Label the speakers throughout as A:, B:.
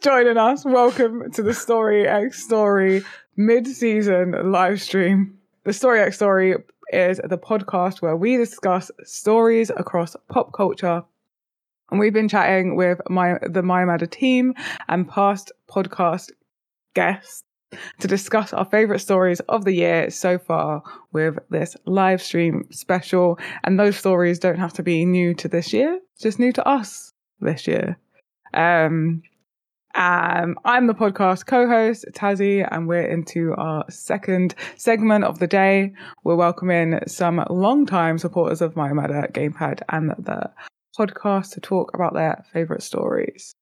A: joining us, welcome to the Story X Story mid-season live stream. The Story X Story is the podcast where we discuss stories across pop culture. And we've been chatting with my the My team and past podcast guests to discuss our favorite stories of the year so far with this live stream special. And those stories don't have to be new to this year, just new to us this year. Um, um, I'm the podcast co-host, Tazzy, and we're into our second segment of the day. We're welcoming some long-time supporters of My Matter Gamepad and the podcast to talk about their favorite stories.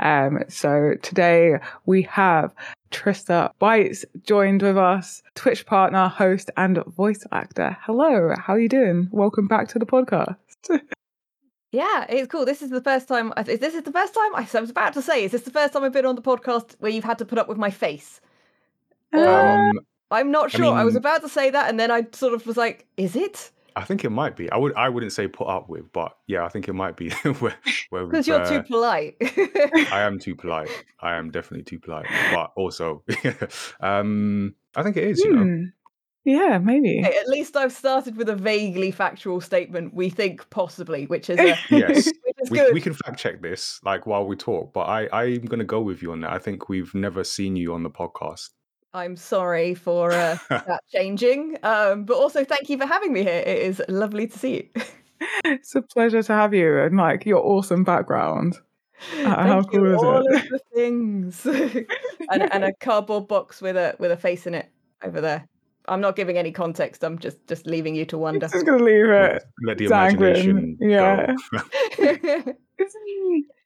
A: Um, so today we have Trista Bytes joined with us, Twitch partner, host, and voice actor. Hello, how are you doing? Welcome back to the podcast.
B: Yeah, it's cool. This is the first time. Is this is the first time? I was about to say, is this the first time I've been on the podcast where you've had to put up with my face?
C: Um,
B: I'm not
C: I
B: sure. I, was about to say that, and then I sort of was like, "Is it?"
C: I think it might be. I would. I wouldn't say put up with, but yeah, I think it might be. where, where
B: Because you're
C: uh,
B: too polite.
C: I am too polite. I am definitely too polite. But also, um, I think it is. You know,
A: Hmm. Yeah, maybe.
B: Okay, at least I've started with a vaguely factual statement. We think possibly, which is a,
C: yes.
B: which is
C: We, we can fact check this like while we talk, but I I'm gonna go with you on that. I think we've never seen you on the podcast.
B: I'm sorry for uh, that changing, um, but also thank you for having me here. It is lovely to see you.
A: It's a pleasure to have you and like your awesome background. Uh, how
B: Thank you,
A: cool is
B: all
A: it?
B: of the things, and, and a cardboard box with a with a face in it over there. I'm not giving any context. I'm just just leaving you to wonder.
A: I'm just gonna leave it.
C: Let the
A: Dangling,
C: imagination
A: yeah.
C: go.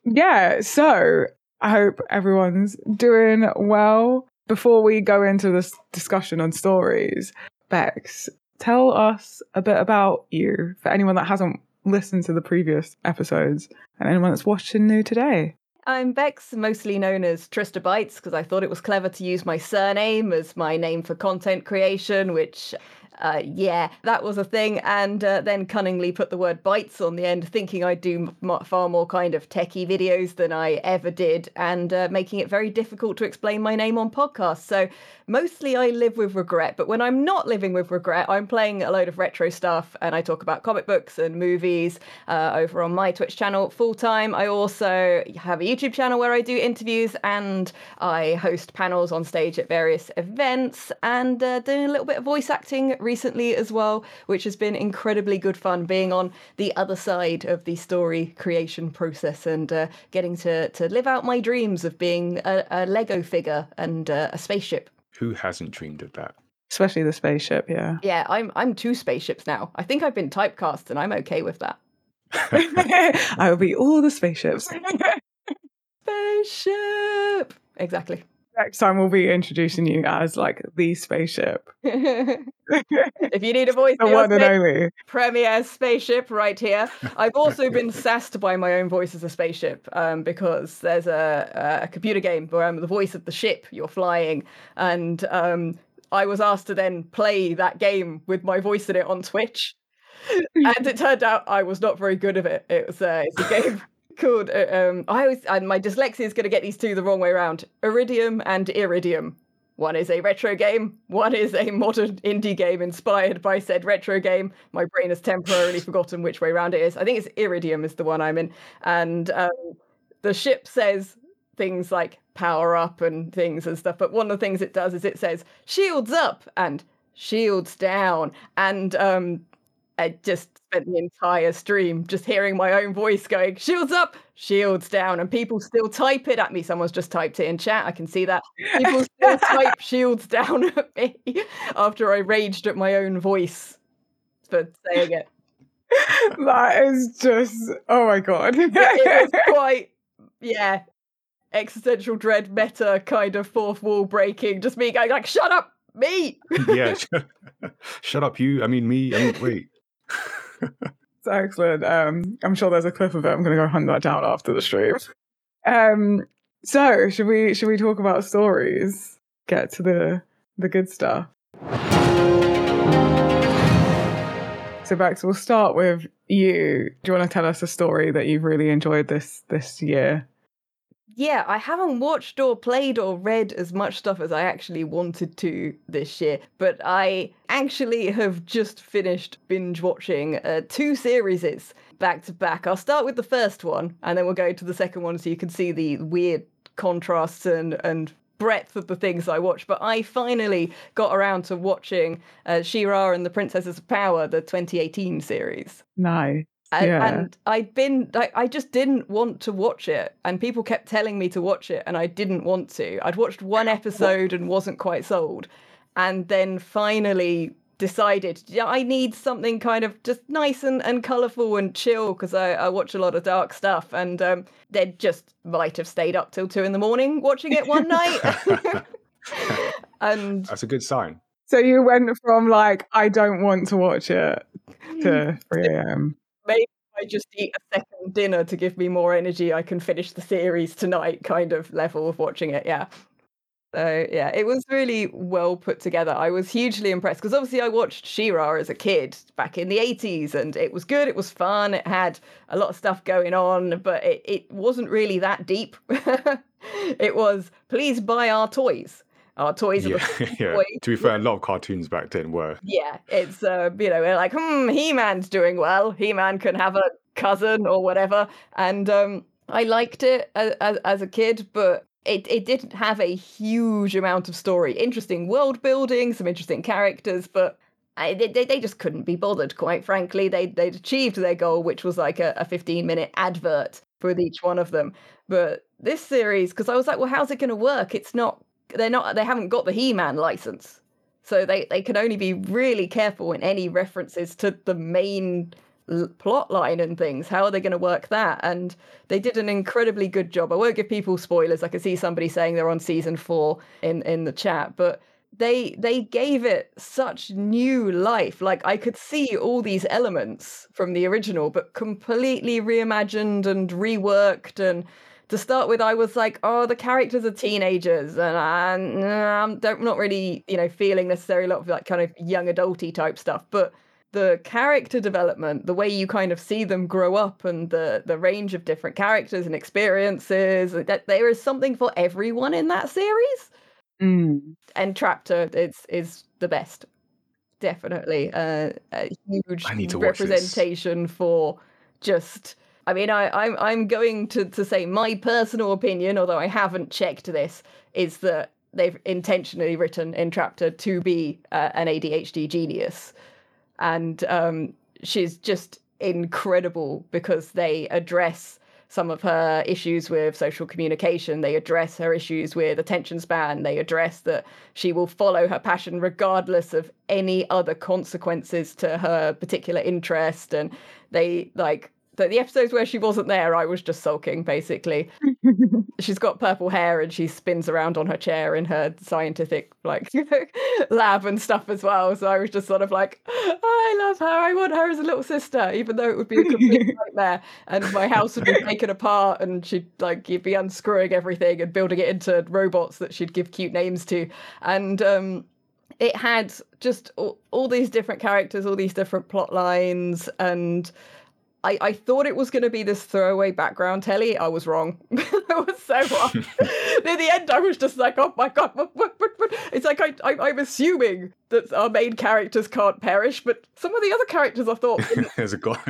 A: yeah, so I hope everyone's doing well. Before we go into this discussion on stories, Bex, tell us a bit about you for anyone that hasn't listened to the previous episodes and anyone that's watching new today.
B: I'm Bex, mostly known as Trista Bytes, because I thought it was clever to use my surname as my name for content creation, which, uh, yeah, that was a thing. And uh, then cunningly put the word bytes on the end, thinking I'd do m- far more kind of techie videos than I ever did, and uh, making it very difficult to explain my name on podcasts. So mostly I live with regret, but when I'm not living with regret, I'm playing a load of retro stuff and I talk about comic books and movies uh, over on my Twitch channel full time. I also have a YouTube channel where I do interviews and I host panels on stage at various events and uh, doing a little bit of voice acting recently as well, which has been incredibly good fun being on the other side of the story creation process and uh, getting to, to live out my dreams of being a, a Lego figure and uh, a spaceship.
C: Who hasn't dreamed of that?
A: Especially the spaceship, yeah.
B: Yeah, I'm I'm two spaceships now. I think I've been typecast and I'm okay with that.
A: I will be all the spaceships.
B: Spaceship. Exactly.
A: Next time we'll be introducing you as like the spaceship.
B: if you need a voice,
A: The one and only.
B: Premier Spaceship right here. I've also been sassed by my own voice as a spaceship um, because there's a, a computer game where I'm the voice of the ship you're flying, and um, I was asked to then play that game with my voice in it on Twitch, and it turned out I was not very good at it. It was uh, it's a game. Called uh, um, I always and my dyslexia is going to get these two the wrong way around. Iridium and Iridium. One is a retro game, one is a modern indie game inspired by said retro game. My brain has temporarily forgotten which way round it is. I think it's Iridium is the one I'm in. And um, the ship says things like power up and things and stuff, but one of the things it does is it says shields up and shields down. And um, I just spent the entire stream just hearing my own voice going, shields up, shields down, and people still type it at me. Someone's just typed it in chat. I can see that. People still type shields down at me after I raged at my own voice for saying it.
A: that is just oh my god.
B: It, it was quite, yeah, existential dread meta kind of fourth wall breaking. Just me going like, shut up, me.
C: yeah. Shut up, you. I mean, me. I mean, wait.
A: It's excellent. Um, I'm sure there's a clip of it. I'm going to go hunt that down after the stream. Um, so should we should we talk about stories? Get to the the good stuff. So Bex, we'll start with you. Do you want to tell us a story that you've really enjoyed this this year?
B: Yeah, I haven't watched or played or read as much stuff as I actually wanted to this year, but I actually have just finished binge watching uh, two series back to back. I'll start with the first one and then we'll go to the second one so you can see the weird contrasts and, and breadth of the things I watch, but I finally got around to watching uh, She-Ra and the Princesses of Power, the 2018 series.
A: Nice.
B: And,
A: Yeah.
B: and I'd been, I, I just didn't want to watch it. And people kept telling me to watch it, and I didn't want to. I'd watched one episode and wasn't quite sold. And then finally decided, yeah, I need something kind of just nice and, and colourful and chill because I, I watch a lot of dark stuff. And um, they just might have stayed up till two in the morning watching it one night. and
C: That's a good sign.
A: So you went from like, I don't want to watch it to 3 a.m.
B: maybe I just eat a second dinner to give me more energy, I can finish the series tonight kind of level of watching it. Yeah. So yeah, it was really well put together. I was hugely impressed because obviously I watched She-Ra as a kid back in the 80s and it was good, it was fun, it had a lot of stuff going on, but it, it wasn't really that deep. it was please buy our toys. Our toys are
C: Yeah,
B: the
C: yeah.
B: toys.
C: To be fair, a lot of cartoons back then were.
B: Yeah, it's uh, you know, we're like, hmm, He-Man's doing well. He-Man can have a cousin or whatever, and um, I liked it as, as, as a kid, but it it didn't have a huge amount of story. Interesting world building, some interesting characters, but. I, they, they they just couldn't be bothered, quite frankly. They they'd achieved their goal, which was like a, a 15 minute advert with each one of them. But this series, because I was like, well, how's it going to work? It's not. They're not. They haven't got the He-Man license. So they, they can only be really careful in any references to the main l- plot line and things. How are they going to work that? And they did an incredibly good job. I won't give people spoilers. I can see somebody saying they're on season four in, in the chat, but they they gave it such new life. Like I could see all these elements from the original, but completely reimagined and reworked and to start with, I was like, oh, the characters are teenagers, and I'm I'm don't, not really, you know, feeling necessarily a lot of that kind of young adulty type stuff. But the character development, the way you kind of see them grow up, and the the range of different characters and experiences, that there is something for everyone in that series.
A: Mm.
B: And Traptor is is the best, definitely uh, a huge
C: I need to watch this.
B: representation for just. I mean, I, I'm I'm going to, to say my personal opinion, although I haven't checked this, is that they've intentionally written Entrapta to be uh, an ADHD genius, and um, she's just incredible because they address some of her issues with social communication. They address her issues with attention span. They address that she will follow her passion regardless of any other consequences to her particular interest. And they like the, the episodes where she wasn't there, I was just sulking basically. She's got purple hair and she spins around on her chair in her scientific like lab and stuff as well. So I was just sort of like, I love her. I want her as a little sister, even though it would be a complete nightmare and my house would be taken apart and she'd like you'd be unscrewing everything and building it into robots that she'd give cute names to. And um it had just all, all these different characters, all these different plot lines, and I, I thought it was going to be this throwaway background telly. I was wrong. I was so wrong. Near the end, I was just like, oh my god, what, what, what, what? it's like I, I, I'm assuming that our main characters can't perish, but some of the other characters I thought
C: There's a god.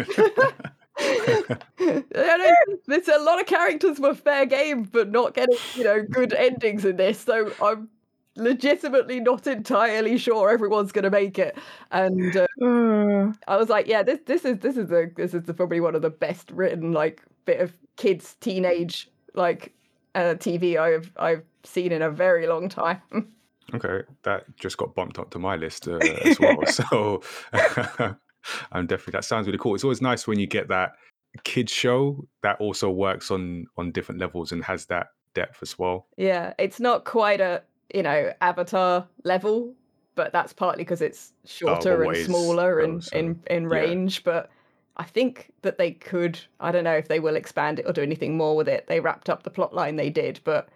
B: There's a lot of characters were fair game, but not getting you know good endings in this. So I'm legitimately not entirely sure everyone's going to make it. And uh,
A: Uh,
B: I was like, yeah, this this is this is a this is probably one of the best written like bit of kids teenage like uh, TV I've I've seen in a very long time.
C: okay, that just got bumped up to my list uh, as well. so I'm definitely that sounds really cool. It's always nice when you get that kids show that also works on on different levels and has that depth as well.
B: yeah, it's not quite a you know Avatar level, but that's partly because it's oh, shorter and smaller in oh,
C: goes,
B: in
C: so,
B: in
C: yeah.
B: range. But I think that they could. I don't know if they will expand it or do anything more with it. They wrapped up the plot line they did, but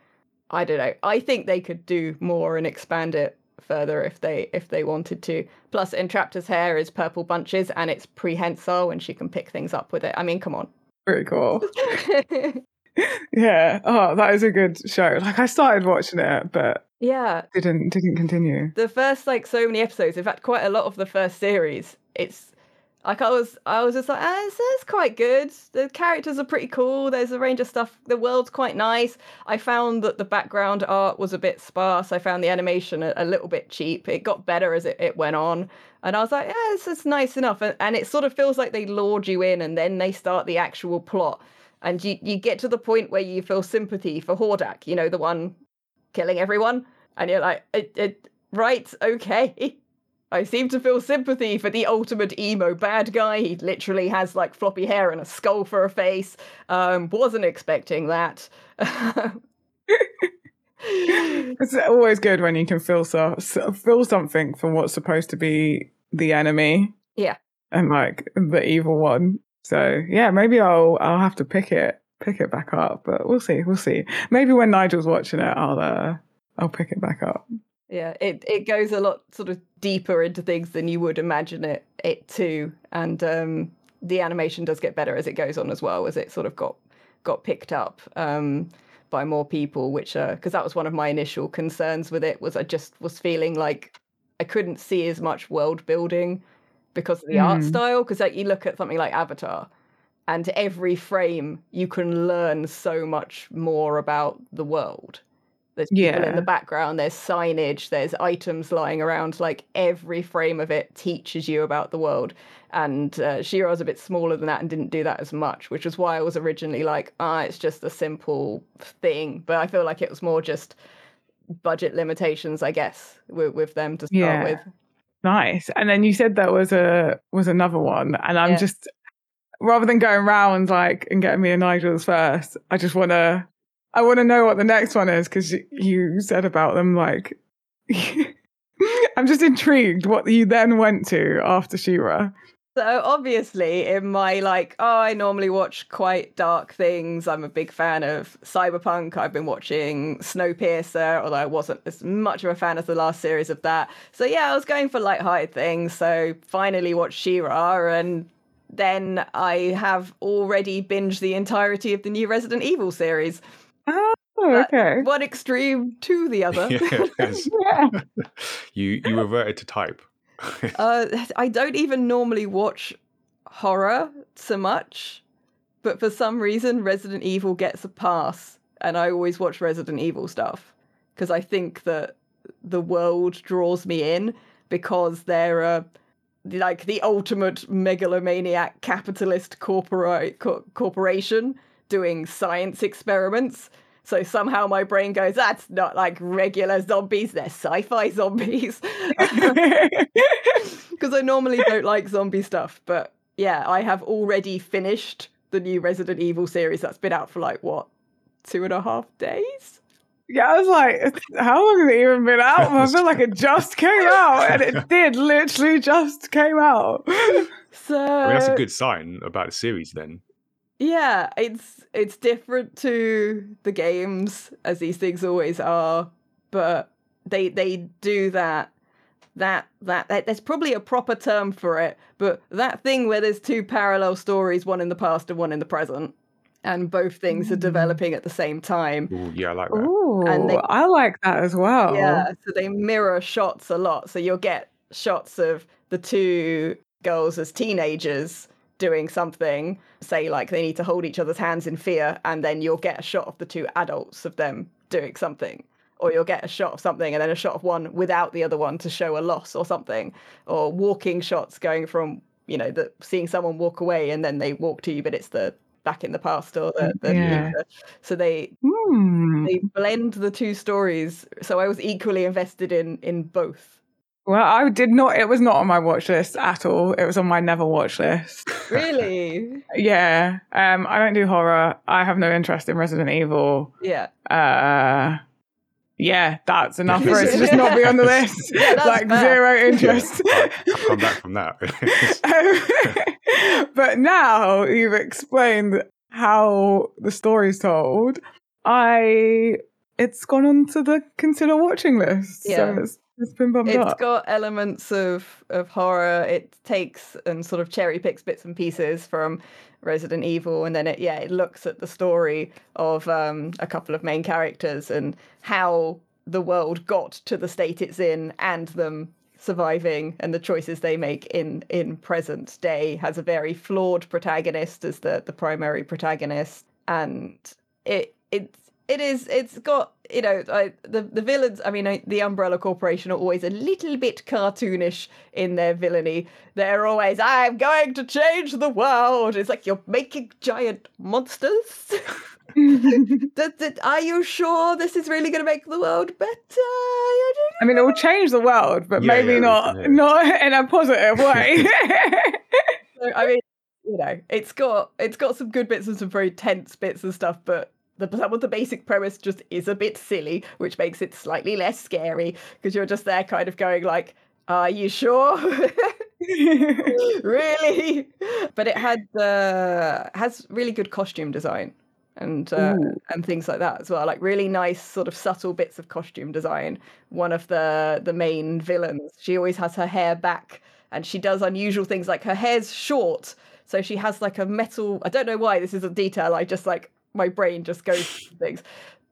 B: I don't know. I think they could do more and expand it further if they if they wanted to. Plus, Entrapta's hair is purple bunches and it's prehensile and she can pick things up with it. I mean, come on.
A: very cool. yeah. Oh, that is a good show. Like I started watching it, but
B: Yeah,
A: didn't didn't continue.
B: the first like so many episodes. In fact, quite a lot of the first series. It's like I was, I was just like, ah, it's, it's quite good. The characters are pretty cool. There's a range of stuff. The world's quite nice. I found that the background art was a bit sparse. I found the animation a, a little bit cheap. It got better as it, it went on, and I was like, yeah, this is nice enough. And, and it sort of feels like they lured you in, and then they start the actual plot. And you, you get to the point where you feel sympathy for Hordak, you know, the one killing everyone. And you're like, it, it, right, okay. I seem to feel sympathy for the ultimate emo bad guy. He literally has like floppy hair and a skull for a face. Um, wasn't expecting that.
A: It's always good when you can feel so, so feel something from what's supposed to be the enemy.
B: Yeah.
A: And like the evil one. So yeah, maybe I'll I'll have to pick it pick it back up, but we'll see, we'll see. Maybe when Nigel's watching it, I'll uh I'll pick it back up.
B: yeah, it, it goes a lot sort of deeper into things than you would imagine it it to. And um, the animation does get better as it goes on as well, as it sort of got got picked up um, by more people, which uh because that was one of my initial concerns with it was I just was feeling like I couldn't see as much world building because of the art
A: Mm.
B: style. Because like you look at something like Avatar, and every frame you can learn so much more about the world. There's people in the background, there's signage, there's items lying around. Like every frame of it teaches you about the world. And uh, She-Ra's a bit smaller than that and didn't do that as much, which is why I was originally like, ah, it's just a simple thing. But I feel like it was more just budget limitations, I guess, with, with them to start
A: Yeah.
B: with.
A: Nice. And then you said there was a was another one, and I'm
B: Yeah.
A: just rather than going round like and getting me a Nigel's first, I just want to I want to know what the next one is because you said about them like. I'm just intrigued what you then went to after She-Ra.
B: So obviously, in my like, oh, I normally watch quite dark things. I'm a big fan of cyberpunk. I've been watching Snowpiercer, although I wasn't as much of a fan as the last series of that. So yeah, I was going for light-hearted things. So finally watched She-Ra, and then I have already binged the entirety of the new Resident Evil series.
A: Oh,
B: But-
A: okay.
B: One extreme to the other.
C: Yes.
A: Yeah.
C: you you reverted to type.
B: Uh, I don't even normally watch horror so much, but for some reason, Resident Evil gets a pass, and I always watch Resident Evil stuff because I think that the world draws me in because there are uh, like the ultimate megalomaniac capitalist corporate co- corporation doing science experiments. So somehow my brain goes, that's not like regular zombies, they're sci-fi zombies. because I normally don't like zombie stuff. But yeah, I have already finished the new Resident Evil series that's been out for like what two and a half days.
A: Yeah, I was like, how long has it even been out? I feel like it just came out, and it did literally just came out.
B: So
C: I mean, that's a good sign about the series then.
B: yeah, it's it's different to the games as these things always are, but they they do that that that, that there's probably a proper term for it, but that thing where there's two parallel stories, one in the past and one in the present, and both things are
A: Mm.
B: developing at the same time.
C: Ooh, yeah, I like that.
A: Ooh,
B: And they-
A: I like that as well.
B: Yeah, so they mirror shots a lot. So you'll get shots of the two girls as teenagers doing something, say like they need to hold each other's hands in fear, and then you'll get a shot of the two adults of them doing something. Or you'll get a shot of something and then a shot of one without the other one to show a loss or something. Or walking shots going from, you know, the seeing someone walk away and then they walk to you, but it's the back in the past or the, the
A: Yeah.
B: future. So they
A: Hmm.
B: they blend the two stories so i was equally invested in in both
A: Well, I did not. It was not on my watch list at all. It was on my never watch list.
B: really
A: Yeah. Um. I don't do horror. I have no interest in Resident Evil.
B: yeah
A: Uh. Yeah, that's enough for it to just not be on the list.
B: Yeah,
A: like
B: fair.
A: zero interest.
C: I'll come back from that.
A: Um, but now you've explained how the story's told, I it's gone on to the consider watching list.
B: Yeah.
A: So it's It's been bumped
B: It's
A: up.
B: got elements of of horror. It takes and sort of cherry picks bits and pieces from Resident Evil, and then it yeah it looks at the story of um, a couple of main characters and how the world got to the state it's in, and them surviving and the choices they make in in present day. Has a very flawed protagonist as the the primary protagonist, and it it's it is it's got you know I, the the villains i mean I, the umbrella corporation are always a little bit cartoonish in their villainy. They're always i'm going to change the world. It's like you're making giant monsters that, that, are you sure this is really going to make the world better I don't
A: I mean, it will change the world, but
C: Yeah,
A: maybe
C: yeah,
A: not
C: yeah.
A: not in a positive way.
B: know. i mean you know it's got it's got some good bits and some very tense bits and stuff but the, some of the basic premise just is a bit silly, which makes it slightly less scary because you're just there kind of going like, "Are you sure?" really? But it had uh, has really good costume design and uh, and things like that as well. Like really nice sort of subtle bits of costume design. One of the the main villains, she always has her hair back, and she does unusual things like her hair's short, so she has like a metal. I don't know why this is a detail. I just like my brain just goes things,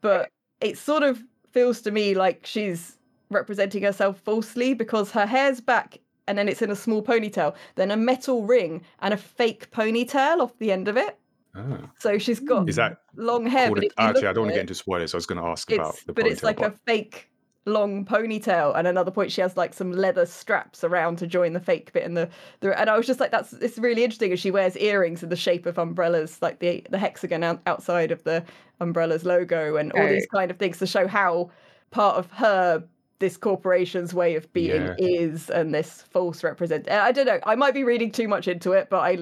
B: but it sort of feels to me like she's representing herself falsely because her hair's back and then it's in a small ponytail, then a metal ring and a fake ponytail off the end of it.
C: Ah.
B: So she's got
C: Is that
B: long hair. But
C: an-
B: if you
C: actually? I don't want to get into spoilers. I was going to ask about
B: it's
C: the
B: but it's
C: ponytail,
B: like a fake long ponytail and another point she has like some leather straps around to join the fake bit in the, the and I was just like that's it's really interesting as she wears earrings in the shape of umbrellas like the the hexagon out, outside of the umbrellas logo and all these kind of things to show how part of her this corporation's way of being
C: Yeah.
B: is and this false represent uh, I don't know I might be reading too much into it but I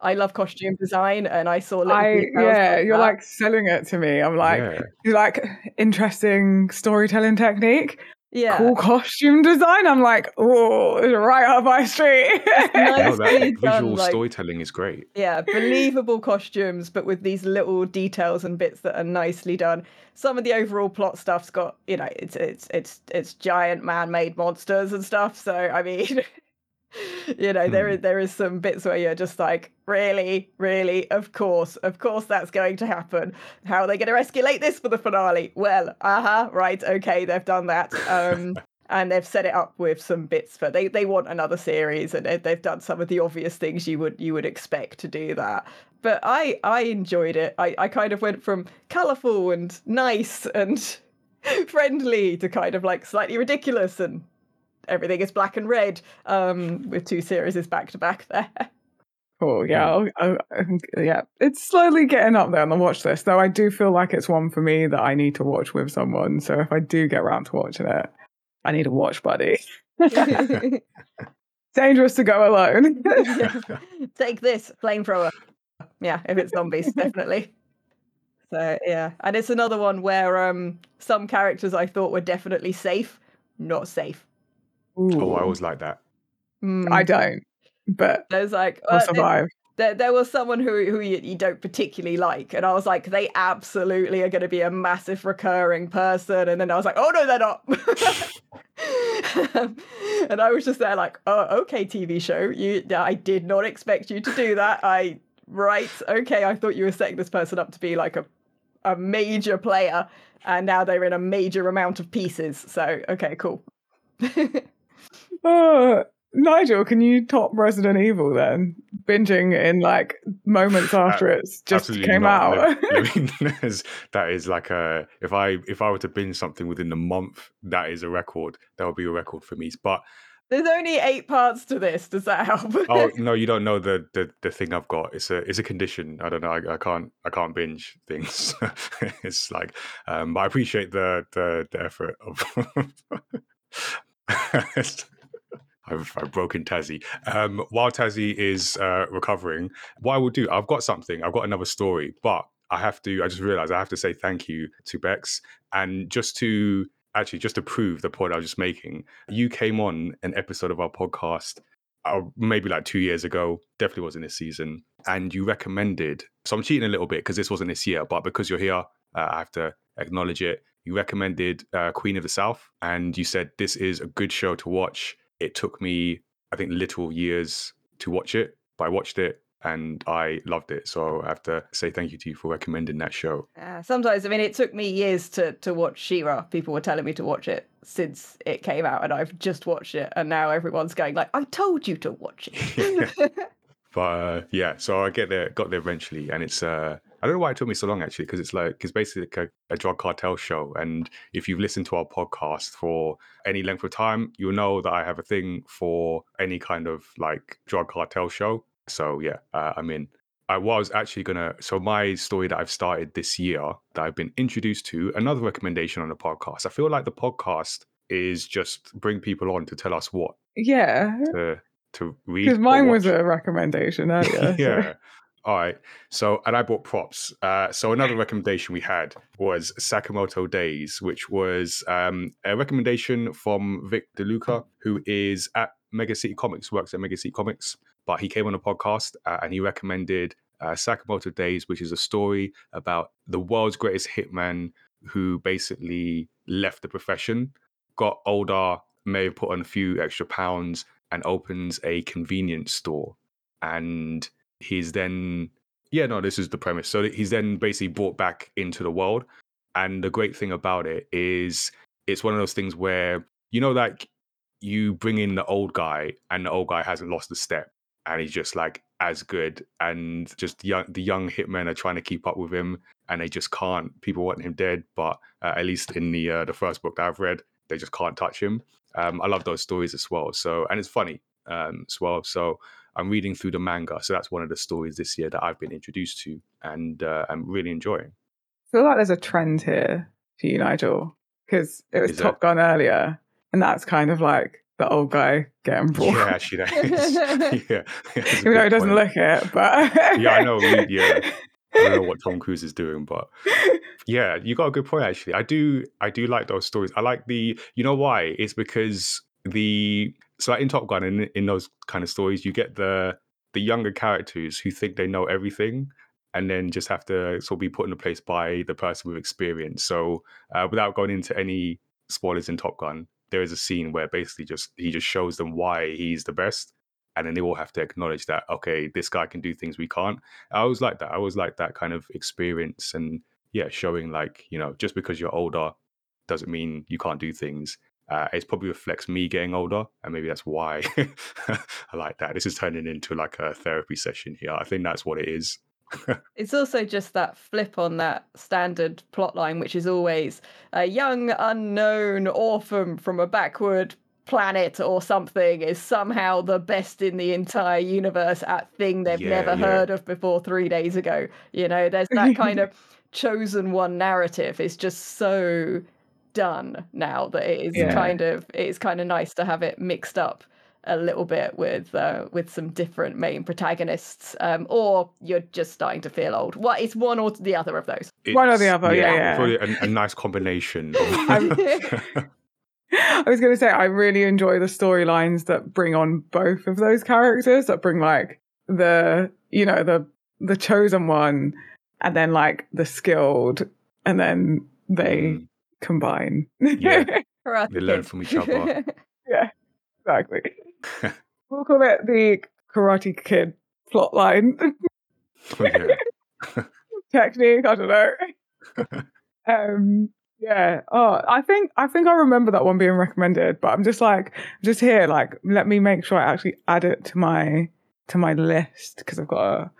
B: I love costume design and I saw little
A: I yeah,
B: like
A: you're
B: that.
A: like selling it to me. I'm like,
C: yeah.
A: you like interesting storytelling technique,
B: yeah
A: cool costume design. I'm like, oh, right up my street.
B: nice.
C: No,
B: Nicely
C: that
B: done,
C: visual
B: like-
C: storytelling is great.
B: Yeah, believable costumes, but with these little details and bits that are nicely done. Some of the overall plot stuff's got, you know, it's it's it's it's giant man-made monsters and stuff. So I mean, you know, there
C: Hmm.
B: is there is some bits where you're just like, really, really, of course, of course, that's going to happen. How are they going to escalate this for the finale? Well, uh huh, right, okay, they've done that. Um, and they've set it up with some bits for they they want another series and they- they've done some of the obvious things you would you would expect to do that but i i enjoyed it i i kind of went from colorful and nice and friendly to kind of like slightly ridiculous and everything is black and red um with two series back to back there
A: Cool. Yeah. I'll, I'll, yeah. It's slowly getting up there on the watch list, though. I do feel like it's one for me that I need to watch with someone. So if I do get around to watching it, I need a watch buddy. Dangerous to go alone.
B: take this flamethrower yeah if it's zombies definitely so yeah and it's another one where um some characters i thought were definitely safe not safe
C: Oh, I
A: Ooh.
C: always like that.
B: Mm.
A: I don't, but
B: there's like
A: I'll
B: uh, there,
A: survive.
B: there, there was someone who who you, you don't particularly like and i was like they absolutely are going to be a massive recurring person and then i was like oh no they're not and i was just there like oh okay tv show you i did not expect you to do that i right okay i thought you were setting this person up to be like a a major player and now they're in a major amount of pieces so okay cool
A: Oh, Nigel, can you top Resident Evil then? Binging in like moments after it's just came
C: not.
A: out.
C: Let- let me- there's- that is like a if I if I were to binge something within the month, that is a record. That would be a record for me. But
B: there's only eight parts to this does that help
C: oh no, you don't know the the the thing I've got. It's a it's a condition. I don't know. I, I can't I can't binge things. it's like, um, but I appreciate the the the effort of. I've, I've broken Tassie. Um, while Tassie is uh, recovering, what I will do, I've got something. I've got another story, but I have to. I just realized I have to say thank you to Bex, and just to actually just to prove the point I was just making. You came on an episode of our podcast uh, maybe like two years ago, definitely wasn't this season, and you recommended. So I'm cheating a little bit because this wasn't this year, but because you're here, uh, I have to acknowledge it. You recommended uh, Queen of the South, and you said this is a good show to watch. It took me, I think, little years to watch it, but I watched it and I loved it. So I have to say thank you to you for recommending that show.
B: Uh, sometimes, I mean, it took me years to to watch She-Ra. People were telling me to watch it since it came out, and I've just watched it, and now everyone's going like, "I told you to watch it."
C: but uh, yeah, so I get there, got there eventually, and it's uh, I don't know why it took me so long actually, because it's like it's basically like a, a, drug cartel show. And if you've listened to our podcast for any length of time, you'll know that I have a thing for any kind of like drug cartel show. So yeah, uh, I mean. I was actually gonna. So my story that I've started this year that I've been introduced to, another recommendation on the podcast. I feel like the podcast is just bring people on to tell us what.
A: Yeah.
C: To to read.
A: Because mine was a recommendation earlier.
C: yeah. So. All right. So, and I bought props. Uh, so, another recommendation we had was Sakamoto Days, which was um, a recommendation from Vic DeLuca, who is at Mega City Comics, works at Mega City Comics. But he came on a podcast uh, and he recommended uh, Sakamoto Days, which is a story about the world's greatest hitman who basically left the profession, got older, may have put on a few extra pounds, and opens a convenience store. And he's then yeah no this is the premise. So he's then basically brought back into the world. And the great thing about it is it's one of those things where you know like you bring in the old guy and the old guy hasn't lost a step. And he's just like as good. And just young the young hitmen are trying to keep up with him. And they just can't. People want him dead. But uh, at least in the uh, the first book that i've read they just can't touch him. Um, i love those stories as well. So and it's funny um, as well. So I'm reading through the manga, so that's one of the stories this year that I've been introduced to, and uh, I'm really enjoying.
A: I feel like there's a trend here for you, Nigel, because it was Is Top Gun earlier, and that's kind of like the old guy getting brought.
C: Yeah, actually, that is. yeah,
A: even though he doesn't point. look it, but
C: yeah, I know. Yeah, I don't know what Tom Cruise is doing, but yeah, you got a good point. Actually, I do. I do like those stories. I like the. You know why? It's because the so in Top Gun in in those kind of stories, you get the the younger characters who think they know everything and then just have to sort of be put in a place by the person with experience. So uh, without going into any spoilers in Top Gun, there is a scene where basically just he just shows them why he's the best. And then they all have to acknowledge that, okay, this guy can do things we can't. I always like that. I always like that kind of experience and yeah, showing like, you know, just because you're older doesn't mean you can't do things uh, it probably reflects me getting older, and maybe that's why I like that. This is turning into like a therapy session here. I think that's what it is.
B: it's also just that flip on that standard plot line, which is always a young unknown orphan from a backward planet or something is somehow the best in the entire universe at thing they've yeah, never yeah. heard of before three days ago. You know, there's that kind of chosen one narrative It's just so done now that it is yeah. kind of it's kind of nice to have it mixed up a little bit with uh, with some different main protagonists, um, or you're just starting to feel old. What well, it's one or the other of those.
A: It's, one or the other, yeah, yeah.
C: Probably a, a nice combination.
A: I was going to say I really enjoy the storylines that bring on both of those characters. That bring like the you know the the chosen one, and then like the skilled, and then they mm combine.
C: Yeah. they learn from each other.
A: yeah, exactly. we'll call it the Karate Kid plotline. oh, yeah. Technique, I don't know. um, yeah. Oh, I think I think I remember that one being recommended, but I'm just like just here, like let me make sure I actually add it to my to my list because I've got a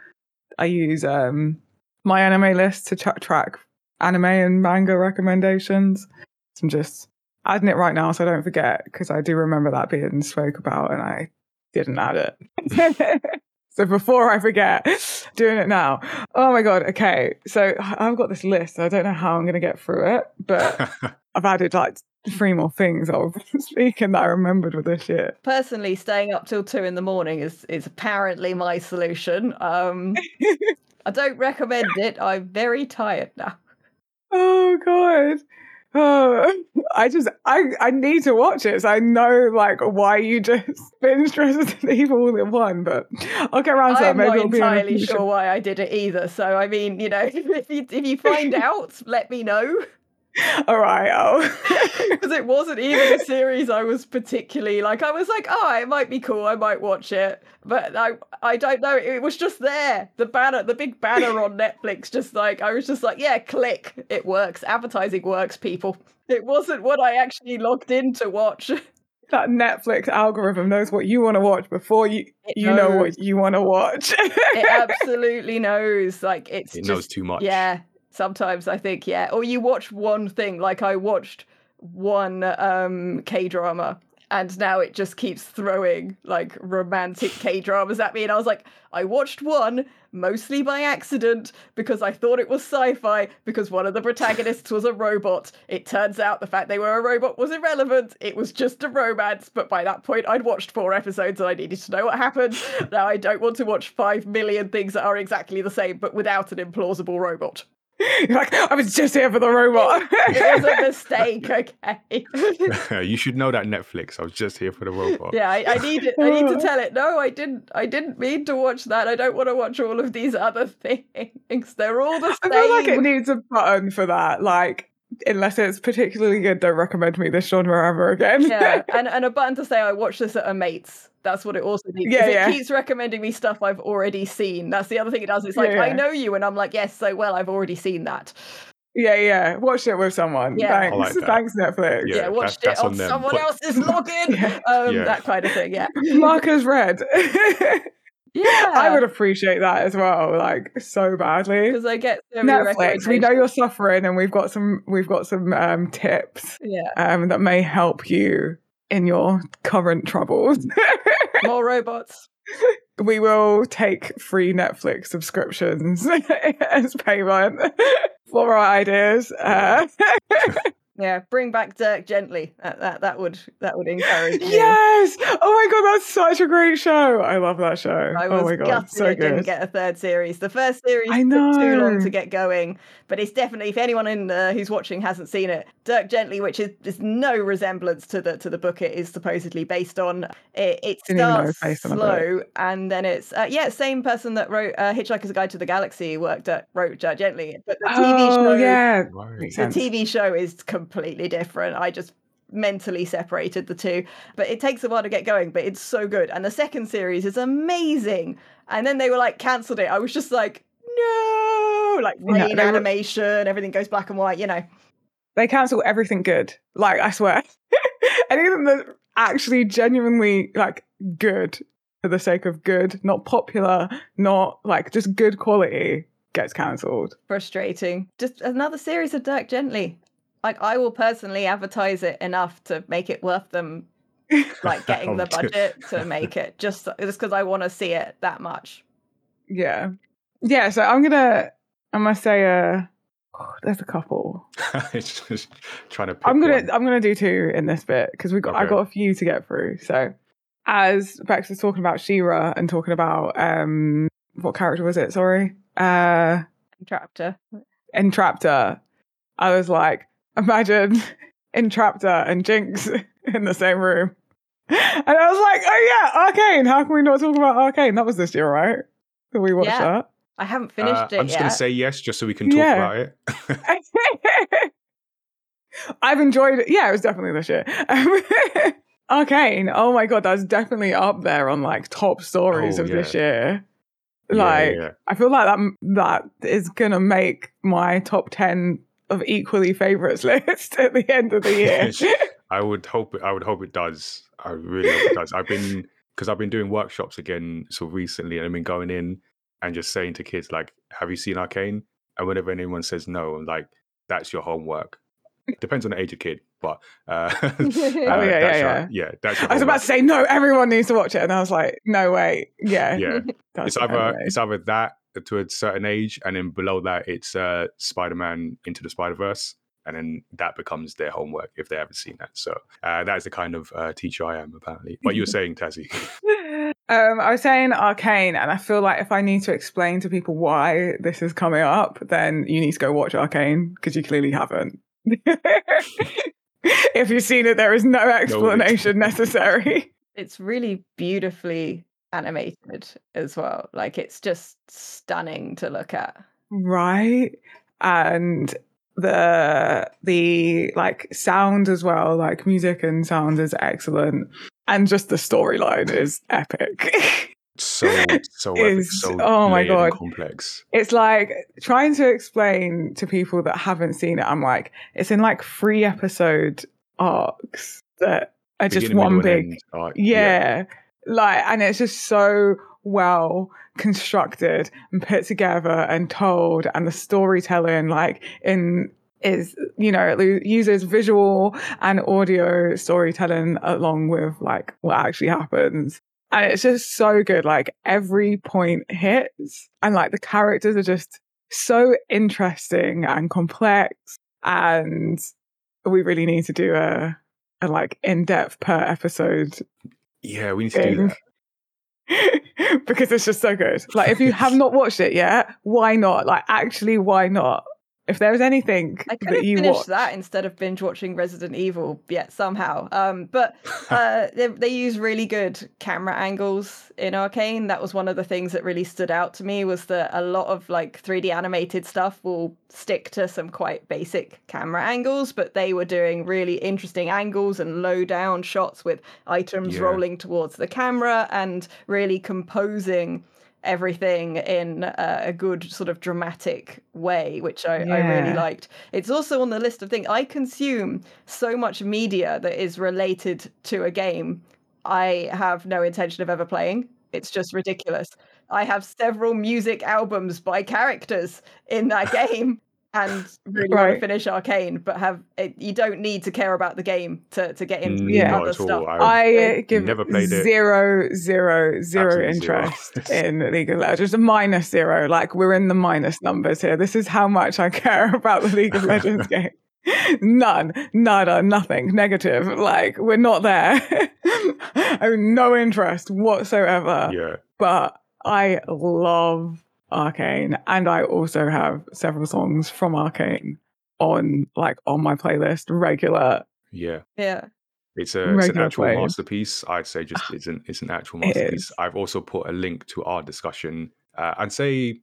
A: I use um MyAnimeList to tra- track anime and manga recommendations. So I'm just adding it right now so I don't forget because I do remember that being spoke about and I didn't add it. so before I forget, doing it now. Oh my god. Okay, so I've got this list. I don't know how I'm going to get through it, but I've added like three more things I was speaking that I remembered with this shit.
B: Personally, staying up till two in the morning is is apparently my solution. Um, I don't recommend it. I'm very tired now.
A: Oh god. Oh, I just I I need to watch it. So I know like why you just binge Resident Evil all in one, but I'll get around to it.
B: I'm
A: that.
B: Maybe not entirely sure why I did it either. So I mean, you know, if you if you find out, let me know.
A: All right. Oh.
B: because it wasn't even a series I was particularly like. I was like, oh, it might be cool. I might watch it, but I, I don't know. It was just there, the banner, the big banner on Netflix. Just like I was just like, yeah, click. It works. Advertising works, people. It wasn't what I actually logged in to watch.
A: that Netflix algorithm knows what you want to watch before you
B: It
A: you know what you want to watch.
B: It absolutely knows. Like it's
C: It
B: just
C: knows too much.
B: Yeah, sometimes I think yeah. Or you watch one thing, like I watched one um K drama, and now it just keeps throwing like romantic K dramas at me, and I was like, I watched one mostly by accident because I thought it was sci-fi because one of the protagonists was a robot. It turns out the fact they were a robot was irrelevant. It was just a romance, but by that point I'd watched four episodes and I needed to know what happened. now I don't want to watch 5 million things that are exactly the same but without an implausible robot.
A: You're like, I was just here for the robot.
B: It was a mistake, okay.
C: you should know that Netflix. I was just here for the robot.
B: yeah, I, I need it. I need to tell it. No, I didn't. I didn't mean to watch that. I don't want to watch all of these other things. They're all the same.
A: I
B: same.
A: feel like it needs a button for that. Like, unless it's particularly good, don't recommend me this genre ever again.
B: yeah, and and a button to say I watched this at a mate's. That's what it also needs. 'cause
A: Yeah, yeah.
B: it keeps recommending me stuff I've already seen. That's the other thing it does. It's like
A: Yeah,
B: I know you, and I'm like, yes, so well, I've already seen that.
A: yeah, yeah. Watch it with someone.
B: Yeah.
A: Thanks.
C: like.
A: Thanks, Netflix.
C: Yeah,
B: Yeah,
C: that's-
B: watched
C: that's
B: it
C: on
B: on someone else's login.
A: Yeah.
B: Um,
C: Yeah.
B: that kind of thing. Yeah,
A: Markers red.
B: Yeah.
A: I would appreciate that as well, like so badly.
B: because I get so many
A: Netflix, we know you're suffering, and we've got some we've got some um, tips
B: Yeah,
A: um, that may help you in your current troubles.
B: more robots.
A: we will take free Netflix subscriptions as payment for our ideas. Uh,
B: Yeah, bring back Dirk gently. That that, that would that would encourage me.
A: yes! Oh my god, that's such a great show. I love that show.
B: I was
A: oh my god,
B: gutted
A: so
B: it didn't get a third series. The first series
A: I
B: took too long to get going, but it's definitely if anyone in uh, who's watching hasn't seen it, Dirk Gently, which is, is no resemblance to the to the book it is supposedly based on. It, it
A: Didn't even know it was
B: starts
A: based on a
B: slow, and then it's uh, yeah, same person that wrote uh, Hitchhiker's Guide to the Galaxy worked at wrote Dirk Gently, but the TV
A: oh
B: show
A: yeah,
C: Right.
A: makes
B: the. TV show is completely different. I just mentally separated the two, but it takes a while to get going. But it's so good, and the second series is amazing. And then they were like cancelled it. I was just like, no, like rain
A: were-
B: animation, everything goes black and white. You know,
A: They cancel everything good. Like I swear, anything that's actually genuinely like good for the sake of good, not popular, not like just good quality, gets cancelled.
B: frustrating. Just another series of Dirk Gently. Like I will personally advertise it enough to make it worth them like getting the
C: Oh, dear.
B: budget to make it just just because I want to see it that much.
A: Yeah, yeah. So I'm gonna, I'm gonna say, uh, there's a couple.
C: it's just trying to. Pick
A: I'm gonna
C: one.
A: I'm gonna do two in this bit because we got I
C: Okay.
A: got a few to get through. So as Bex was talking about She-Ra and talking about um what character was it? Sorry, uh,
B: Entrapta.
A: Entrapta. I was like, imagine Entrapta and Jinx in the same room. And I was like, oh yeah, Arcane. How can we not talk about Arcane? That was this year, right? That we watched
B: Yeah. I haven't finished
C: Uh,
B: it
C: I'm just
B: yet.
C: gonna say yes, just so we can talk
A: Yeah.
C: about it.
A: I've enjoyed it. Yeah, it was definitely this year. Arcane. Oh my god, that's definitely up there on like top stories
C: Oh,
A: of this
C: yeah.
A: year.
C: Yeah,
A: Like,
C: yeah.
A: I feel like that that is gonna make my top ten of equally favorites list at the end of the year.
C: I would hope. I would hope it does. I really hope it does. I've been because I've been doing workshops again so recently, and I've been going in and just saying to kids like, "Have you seen Arcane?" And whenever anyone says no, I'm like, "That's your homework." Depends on the age of kid, but uh, uh,
B: Oh,
C: that's
A: yeah, yeah,
C: your- yeah, that's
A: I was about to say no, everyone needs to watch it, and I was like, no way, yeah,
C: yeah, it's either it's either that to a certain age, and then below that, it's uh, Spider-Man into the Spider-Verse, and then that becomes their homework if they haven't seen that. So uh, that is the kind of uh, teacher I am, apparently. What you were saying, Tassie?
A: Um, I was saying arcane, and I feel like if I need to explain to people why this is coming up, then you need to go watch Arcane because you clearly haven't. if you've seen it, there is no explanation necessary.
B: it's really beautifully animated as well. Like it's just stunning to look at.
A: Right. And the the like sound as well, like music and sound is excellent, and just the storyline is epic.
C: so so epic, so
A: oh my God.
C: complex.
A: it's like trying to explain to people that haven't seen it. I'm like, it's in like three episode arcs that are just one big
C: end are-
A: yeah. Like, and it's just so well constructed and put together and told, and the storytelling, like, in is you know it uses visual and audio storytelling along with like what actually happens. And it's just so good like every point hits and like the characters are just so interesting and complex and we really need to do a, a like in-depth per episode
C: yeah, we need to do that.
A: because it's just so good. Like, if you have not watched it yet, why not? Like, actually, why not? If there's anything
B: I could
A: that you
B: finished
A: watch,
B: that instead of binge watching Resident Evil yet somehow. Um, but uh, they, they use really good camera angles in Arcane. That was one of the things that really stood out to me was that a lot of like 3D animated stuff will stick to some quite basic camera angles, but they were doing really interesting angles and low down shots with items
C: Yeah.
B: rolling towards the camera and really composing everything in uh, a good sort of dramatic way, which I, I really liked. It's also on the list of things I consume so much media that is related to a game. I have no intention of ever playing. It's just ridiculous. I have several music albums by characters in that game and really want to finish Arcane, but have it, you don't need to care about the game to, to get into the
A: Yeah.
B: other
C: at all.
B: stuff.
C: I-
A: I give
C: never played it.
A: zero, zero, zero
C: Absolutely zero.
A: interest in League of Legends. Just a minus zero. Like we're in the minus numbers here. This is how much I care about the League of Legends game. None, nada, nothing, negative. Like we're not there. I have no interest whatsoever.
C: yeah.
A: But I love Arcane, and I also have several songs from Arcane on like on my playlist regular.
C: Yeah.
B: Yeah.
C: It's a it's an actual
A: play.
C: masterpiece. I'd say just it's an it's an actual masterpiece.
A: is.
C: I've also put a link to our discussion uh, and say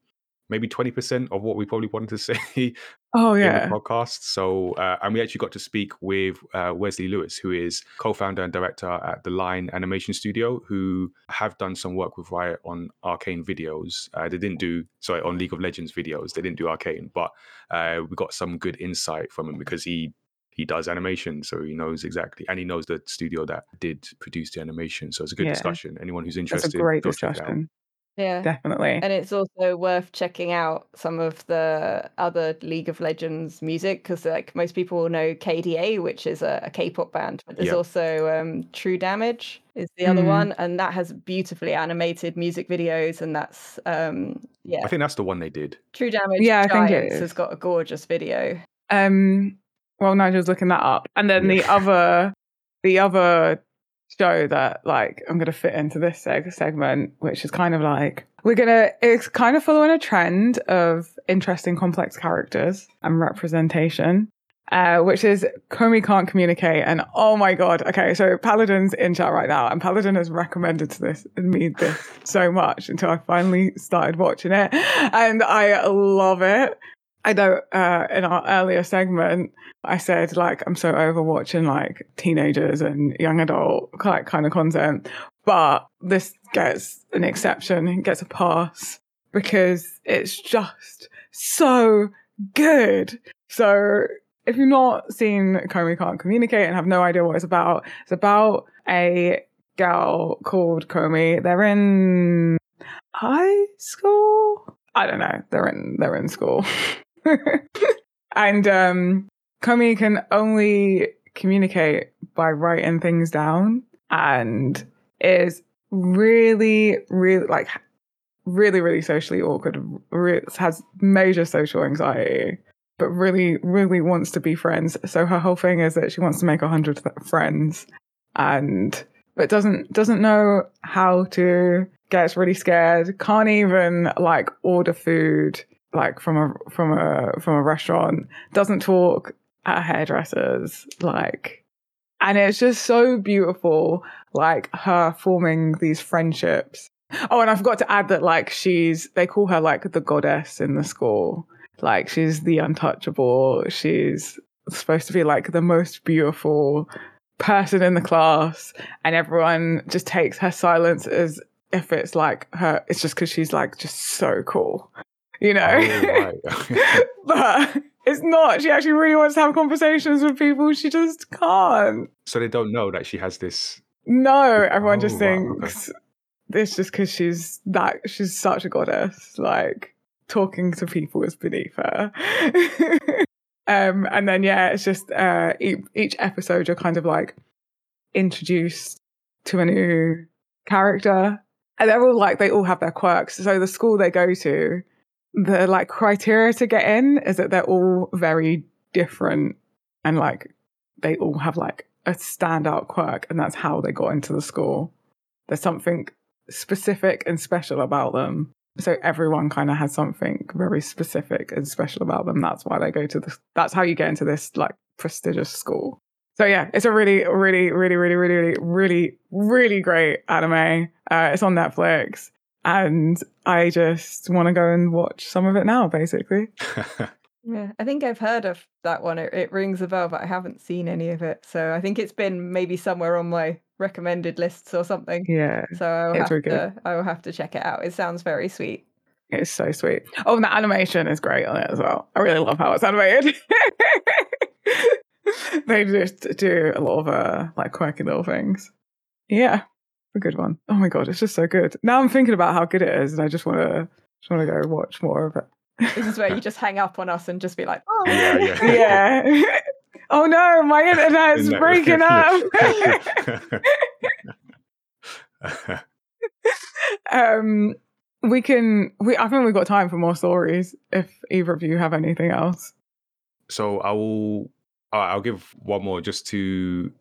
C: maybe twenty percent of what we probably wanted to say
A: Oh
C: in
A: yeah,
C: the podcast. So uh, and we actually got to speak with uh, Wesley Lewis, who is co-founder and director at the Line Animation Studio, who have done some work with Riot on Arcane videos. Uh, they didn't do sorry on League of Legends videos. They didn't do Arcane, but uh, we got some good insight from him because he he does animation, so he knows exactly, and he knows the studio that did produce the animation. So it's a good
A: Yeah.
C: discussion. Anyone who's
A: that's
C: interested,
A: a great
C: go check it out.
A: discussion.
B: Yeah.
A: Definitely.
B: And it's also worth checking out some of the other League of Legends music because, like, most people will know KDA, which is a, a K-pop band, but there's
C: Yeah.
B: also um, True Damage is the other
A: Mm.
B: one, and that has beautifully animated music videos, and that's um, yeah,
C: I think that's the one they did.
B: True Damage
A: Yeah, I think it
B: has got a gorgeous video.
A: Um, well, Nigel's looking that up, and then
C: Yeah.
A: the other, the other show that like I'm gonna fit into this seg- segment, which is kind of like we're gonna. It's kind of following a trend of interesting, complex characters and representation. Uh, which is Komi can't communicate, and oh my god! Okay, so Paladin's in chat right now, and Paladin has recommended to this and me this so much until I finally started watching it, and I love it. I know uh, in our earlier segment, I said like I'm so over watching like teenagers and young adult like kind of content, but this gets an exception, it gets a pass because it's just so good. So if you've not seen Komi Can't Communicate and have no idea what it's about, it's about a girl called Komi. They're in high school. I don't know. They're in they're in school. and um Komi can only communicate by writing things down and is really, really like really, really socially awkward. Re- has major social anxiety, but really, really wants to be friends. So her whole thing is that she wants to make a hundred th- friends, and but doesn't doesn't know how to. Gets really scared. Can't even like order food like from a from a from a restaurant. Doesn't talk at hairdressers. Like, and it's just so beautiful. Like her forming these friendships Oh, and I forgot to add that like she's they call her like the goddess in the school. Like she's the untouchable. She's supposed to be like the most beautiful person in the class, and everyone just takes her silence as if it's like her. It's just because she's like just so cool, you know.
C: Oh, right.
A: but it's not. She actually really wants to have conversations with people. She just can't.
C: so they don't know that she has this.
A: No, everyone just
C: Oh, wow, okay.
A: thinks it's just because she's that she's such a goddess. Like talking to people is beneath her. um, and then yeah, it's just uh, each, each episode you're kind of like introduced to a new character, and they're all like they all have their quirks. So the school they go to, the like criteria to get in is that they're all very different, and like they all have like a standout quirk, and that's how they got into the school. There's something specific and special about them. So everyone kind of has something very specific and special about them. That's why they go to this. That's how you get into this like prestigious school. So yeah, it's a really, really, really, really, really, really, really, really great anime. Uh, it's on Netflix, and I just want to go and watch some of it now. Basically,
B: Yeah, I think I've heard of that one. It, it rings a bell, but I haven't seen any of it. So I think it's been maybe somewhere on my recommended lists or something.
A: yeah,
B: So I'll
A: It's
B: have
A: really good.
B: to I will have to check it out. It sounds very sweet.
A: it's so sweet. Oh, and the animation is great on it as well. I really love how it's animated. they just do a lot of uh, like quirky little things. Yeah, a good one. Oh my god, it's just so good. Now I'm thinking about how good it is, and I just want to just want to go watch more of it.
B: This is where you just hang up on us and just be like, oh,
C: yeah, yeah.
A: yeah. oh no, my internet's
C: Isn't
A: breaking up. um, we can. We I think we've got time for more stories. If either of you have anything else.
C: so I will. I'll give one more just to.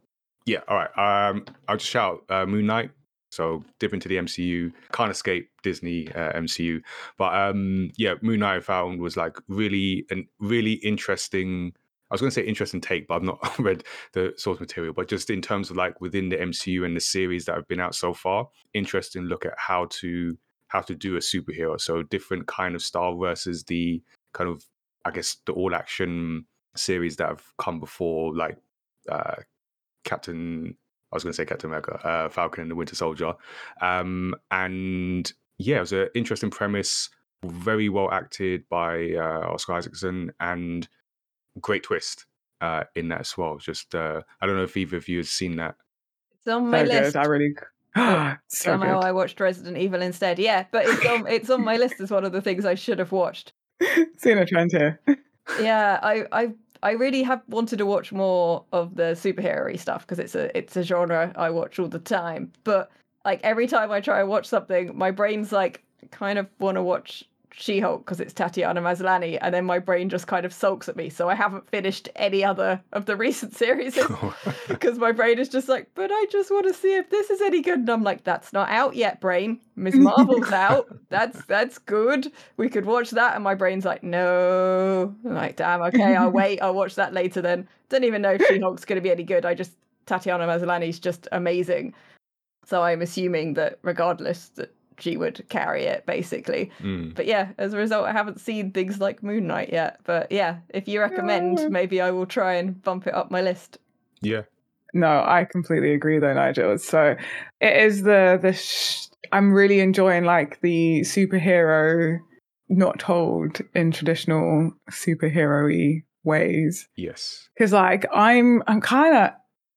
C: Yeah, all right. Um, I'll just shout uh, Moon Knight. So dip into the MCU. Can't escape Disney uh, MCU, but um, yeah, Moon Knight I found was like really and really interesting. I was going to say interesting take, but I've not read the source material. But just in terms of like within the MCU and the series that have been out so far, interesting look at how to how to do a superhero. So different kind of style versus the kind of I guess the all action series that have come before, like uh, Captain. I was going to say Captain America, uh, Falcon and the Winter Soldier, um, and yeah, it was an interesting premise, very well acted by uh, Oscar Isaacson, and great twist uh, in that as well. Just uh, I don't know if either of you has seen that.
B: it's on my
A: so
B: list.
A: good. I really. so
B: Somehow
A: good.
B: I watched Resident Evil instead. Yeah, but it's on it's on my list as one of the things I should have watched.
A: Seeing a trend here.
B: Yeah, I I I really have wanted to watch more of the superhero stuff because it's a it's a genre I watch all the time. But like every time I try and watch something, my brain's like kind of want to watch She-Hulk because it's Tatiana Maslany, and then my brain just kind of sulks at me. So I haven't finished any other of the recent series because my brain is just like, but I just want to see if this is any good. And I'm like, that's not out yet, brain. Miss Marvel's out. That's that's good. We could watch that. And my brain's like, no. I'm like, damn, okay, I'll wait. I'll watch that later then. Don't even know if She Hulk's going to be any good. I just, Tatiana Maslany's just amazing. So I'm assuming that regardless, that she would carry it basically.
C: Mm.
B: But yeah, as a result, I haven't seen things like Moon Knight yet. But yeah, if you recommend,
A: No.
B: maybe I will try and bump it up my list.
C: Yeah,
A: No, I completely agree though, Nigel. So it is the the sh- I'm really enjoying like the superhero not told in traditional superhero-y ways.
C: yes,
A: Cuz like I'm I'm kind of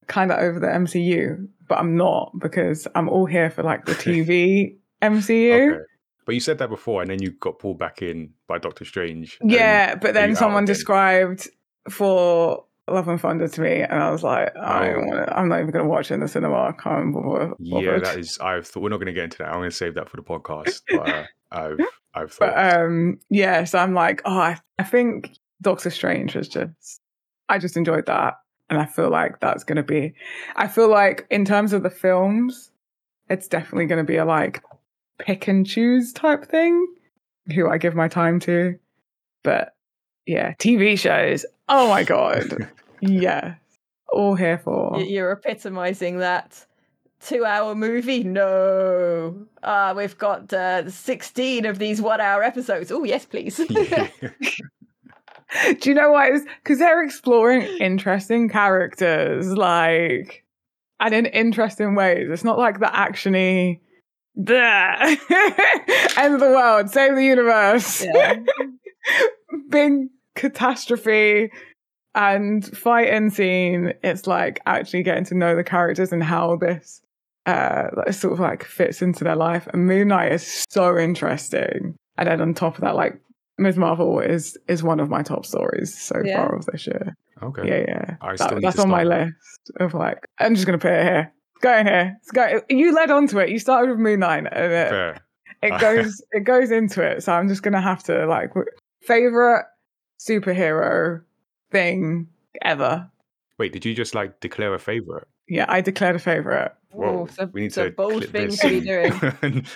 A: kind of over the MCU, but I'm not because I'm all here for like the TV MCU.
C: okay. But you said that before, and then you got pulled back in by Doctor Strange. and
A: Yeah, but then someone described for Love and Thunder to me, and I was like, I don't
C: Oh.
A: want to, I'm not even going to watch it in the cinema. I can't bother.
C: Yeah, that is. I've thought we're not going to get into that. I'm going to save that for the podcast. But uh, I've I've
A: But
C: thought.
A: um, yeah, so I'm like, oh, I, I think Doctor Strange was just, I just enjoyed that, and I feel like that's going to be, I feel like in terms of the films, it's definitely going to be a like pick and choose type thing, who I give my time to, but yeah, TV shows, oh my god, yeah, all here for.
B: You're epitomizing that two-hour movie. No, uh, we've got uh, 16 of these one-hour episodes. Oh yes, please.
A: Do you know why? Because they're exploring interesting characters, like, and in interesting ways. It's not like the actiony, the end of the world, save the universe,
B: Yeah.
A: big catastrophe and fighting scene. It's like actually getting to know the characters and how this uh sort of like fits into their life. And Moon Knight is so interesting. And then on top of that, like Ms. Marvel is is one of my top stories so
B: Yeah.
A: far of this year.
C: Okay.
A: Yeah, yeah.
C: I
A: That-
C: still
A: that's
C: to
A: on my list of like I'm just gonna put it here. It's going here. It's going. You led onto it. You started with Moon Knight, and it,
C: Fair.
A: it goes it goes into it. So I'm just gonna have to like favorite superhero thing ever.
C: Wait, did you just like declare a favorite?
A: Yeah, I declared a favorite.
C: Whoa,
B: Ooh, it's a,
C: we need
B: it's a
C: to
B: bold
C: clip
B: thing to be doing.
C: and,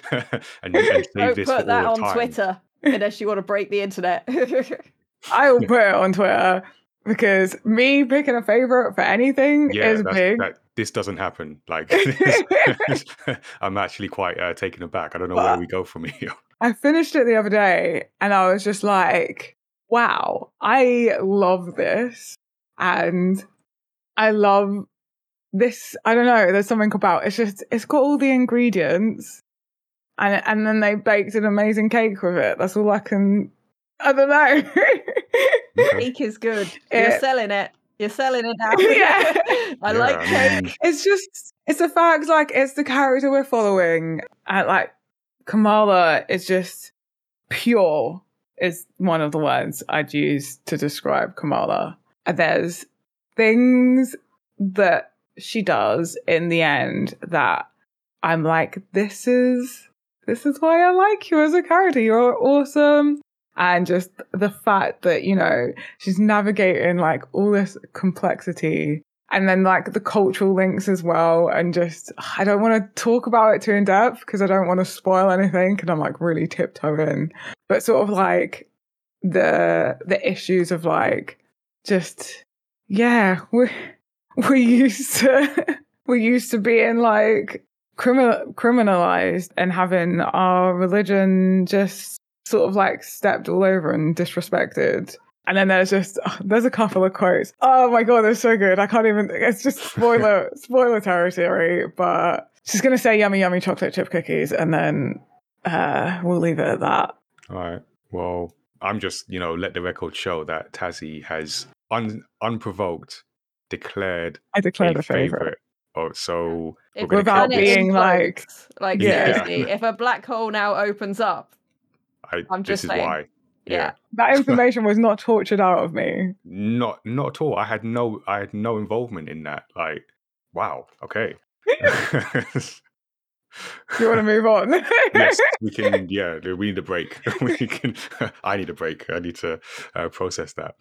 C: and, and save
B: Don't
C: this for
B: put that
C: all
B: on
C: time.
B: Twitter unless you want to break the internet.
A: I will put it on Twitter because me picking a favorite for anything
C: Yeah,
A: is big.
C: that this doesn't happen. Like, I'm actually quite uh, taken aback. I don't know
A: Well,
C: where we go from here.
A: I finished it the other day and I was just like, wow, I love this. And I love this. I don't know, there's something about it's just, it's got all the ingredients and, and then they baked an amazing cake with it. That's all I can, I don't know.
C: Okay.
B: cake is good. You're
A: It-
B: selling it. You're selling it now.
A: Yeah.
B: I
C: Yeah,
B: like
C: I
B: cake.
C: mean,
A: it's just, it's the fact like it's the character we're following. And like Kamala is just pure is one of the words I'd use to describe Kamala. And there's things that she does in the end that I'm like, this is this is why I like you as a character. You're awesome. And just the fact that, you know, she's navigating like all this complexity and then like the cultural links as well. And just, I don't want to talk about it too in depth because I don't want to spoil anything and I'm like really tiptoeing. But sort of like the the issues of like just yeah, we we used to we used to being like criminal criminalized and having our religion just sort of like stepped all over and disrespected. And then there's just there's a couple of quotes. Oh my god, they're so good. I can't even. It's just spoiler spoiler territory. But she's gonna say yummy yummy chocolate chip cookies, and then uh, we'll leave it at that.
C: All right. Well, I'm just, you know, let the record show that Tazzy has un- unprovoked declared
A: I declared
C: a
A: a favorite.
C: favorite. Oh, so we're
B: If
C: gonna
A: Without
C: clip
B: planet
C: this.
A: being like-
B: like
C: Yeah.
B: seriously, if a black hole now opens up,
C: I,
B: I'm
C: this
B: just
C: is
B: saying.
C: why.
B: yeah,
A: That information was not tortured out of me.
C: Not not at all. I had no I had no involvement in that. Like, wow, okay.
A: Do you want to move on?
C: yes, we can. Yeah, we need a break. we can. I need a break. I need to uh, process that.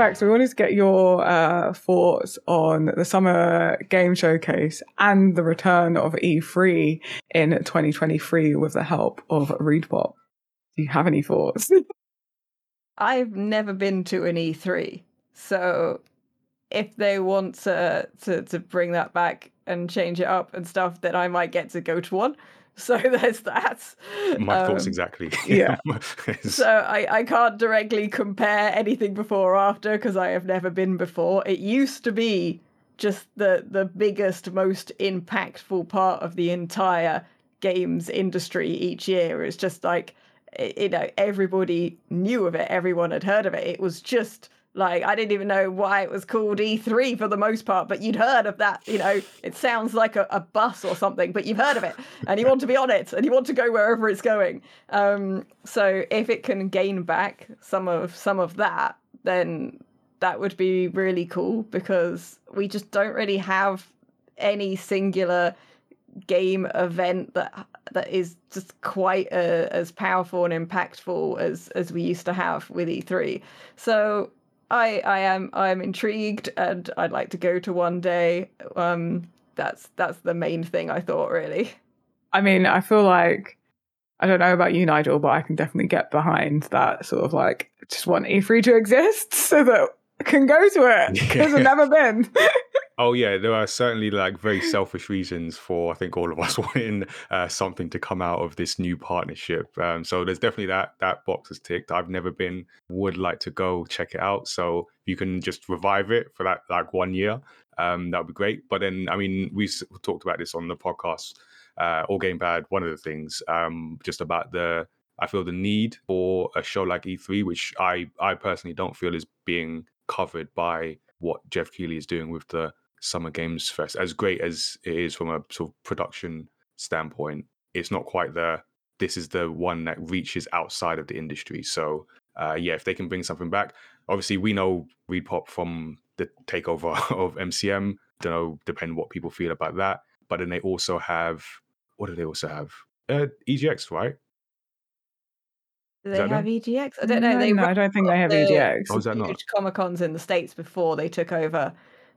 A: Fact, we wanted to get your uh, thoughts on the summer game showcase and the return of E3 in 2023 with the help of ReedPop. Do you have any thoughts?
B: I've never been to an E3, so if they want to to to bring that back and change it up and stuff, then I might get to go to one. So there's that.
C: My thoughts
B: Um,
C: exactly.
A: yeah.
B: So I, I can't directly compare anything before or after because I have never been before. It used to be just the the biggest, most impactful part of the entire games industry each year. It's just like you know everybody knew of it, everyone had heard of it. It was just like I didn't even know why it was called E3 for the most part, but you'd heard of that. You know, it sounds like a, a bus or something, but you've heard of it, and you want to be on it, and you want to go wherever it's going. Um, so if it can gain back some of some of that, then that would be really cool because we just don't really have any singular game event that that is just quite uh, as powerful and impactful as as we used to have with E3. So I I am I am intrigued and I'd like to go to one day. Um, that's that's the main thing I thought really.
A: I mean, I feel like I don't know about you, Nigel, but I can definitely get behind that sort of like just want E3 to exist so that can go to it because I've never been.
C: Oh yeah, there are certainly like very selfish reasons for I think all of us wanting uh, something to come out of this new partnership. Um, so there's definitely that that box is ticked. I've never been, would like to go check it out. So if you can just revive it for that like one year, um, that would be great. But then I mean we s- talked about this on the podcast, uh, All Game Bad. One of the things, um, just about the I feel the need for a show like E3, which I I personally don't feel is being covered by what Geoff Keighley is doing with the Summer Games Fest. As great as it is from a sort of production standpoint, it's not quite the this is the one that reaches outside of the industry. So uh, yeah, if they can bring something back, obviously we know ReedPop from the takeover of MCM. Don't know, depend what people feel about that. But then they also have what do they also have? Uh, EGX, right?
B: Do they have
C: them?
B: EGX? I don't know.
A: No,
B: They
A: no, I don't think they have
B: the
A: EGX.
C: Oh, is that not?
B: huge Comic Cons in the States before they took over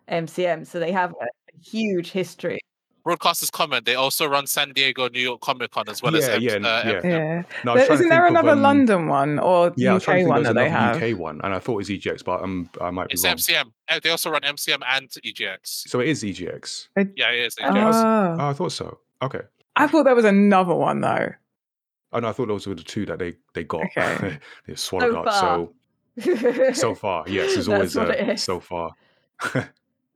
B: MCM, so they have a huge history.
D: Broadcasters comment. They also run San Diego, New York Comic Con as well as
C: Yeah,
D: M-
C: yeah,
D: uh,
C: yeah.
D: M-
A: Yeah.
C: No, I
A: There,
C: was trying to
A: isn't there
C: think of,
A: another
C: um,
A: London one or
C: Yeah, I was trying to
A: UK
C: think
A: one
C: there
A: that they have?
C: UK one, and I thought it was EGX, but um, I might be
D: It's
C: wrong.
D: It's MCM. Uh, They also run MCM and EGX.
C: So it is EGX.
D: Yeah, it is. EGX.
A: Oh.
C: Oh, I thought so. Okay.
A: I thought there was another one though.
C: Oh no, I thought those were the two that they they got.
A: Okay.
C: they swallowed
B: So
C: up.
B: far.
C: So so far, yes,
B: That's
C: always uh, so far.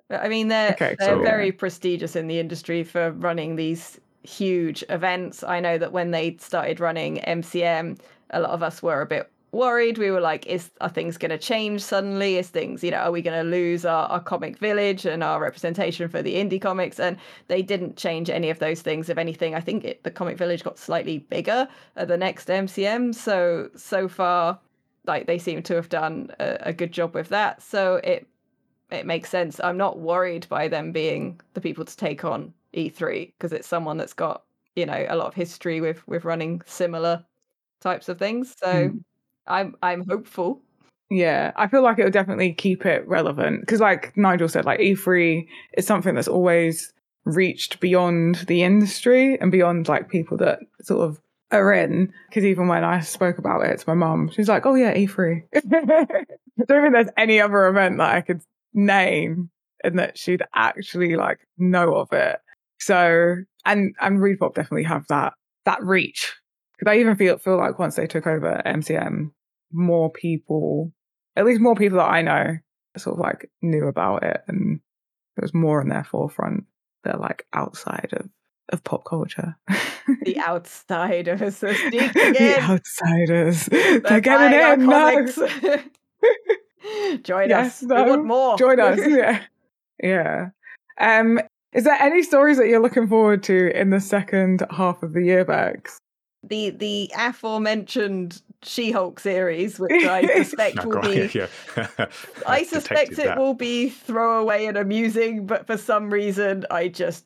B: I mean, they're
A: Okay,
B: they're
C: so-
B: very prestigious in the industry for running these huge events. I know that when they started running MCM, a lot of us were a bit worried. We were like, "Is are things going to change suddenly? Is things, you know, are we going to lose our, our comic village and our representation for the indie comics?" And they didn't change any of those things. If anything, I think it, the comic village got slightly bigger at the next MCM. So so far, like they seem to have done a, a good job with that. So it it makes sense. I'm not worried by them being the people to take on E3 because it's someone that's got you know a lot of history with with running similar types of things. So
A: Hmm.
B: I'm I'm hopeful.
A: Yeah, I feel like it would definitely keep it relevant because, like Nigel said, like E3 is something that's always reached beyond the industry and beyond like people that sort of are in. Because even when I spoke about it to my mum, she's like, "Oh yeah, E3." I don't think there's any other event that I could name and that she'd actually like know of it. So, and and ReedPop definitely have that that reach. Because I even feel feel like once they took over MCM, more people, at least more people that I know, sort of like knew about it, and it was more in their forefront. They're like outside of of pop culture.
B: The outsiders are sneaked
A: the outsiders. They're,
B: They're
A: getting in. No.
B: Join
A: Yes,
B: us. We want more.
A: Join us. Yeah. Yeah. Um, is there any stories that you're looking forward to in the second half of the year, Bex?
B: the the aforementioned She-Hulk series, which I suspect will be. I suspect it
C: that.
B: will be throwaway and amusing, but for some reason, I just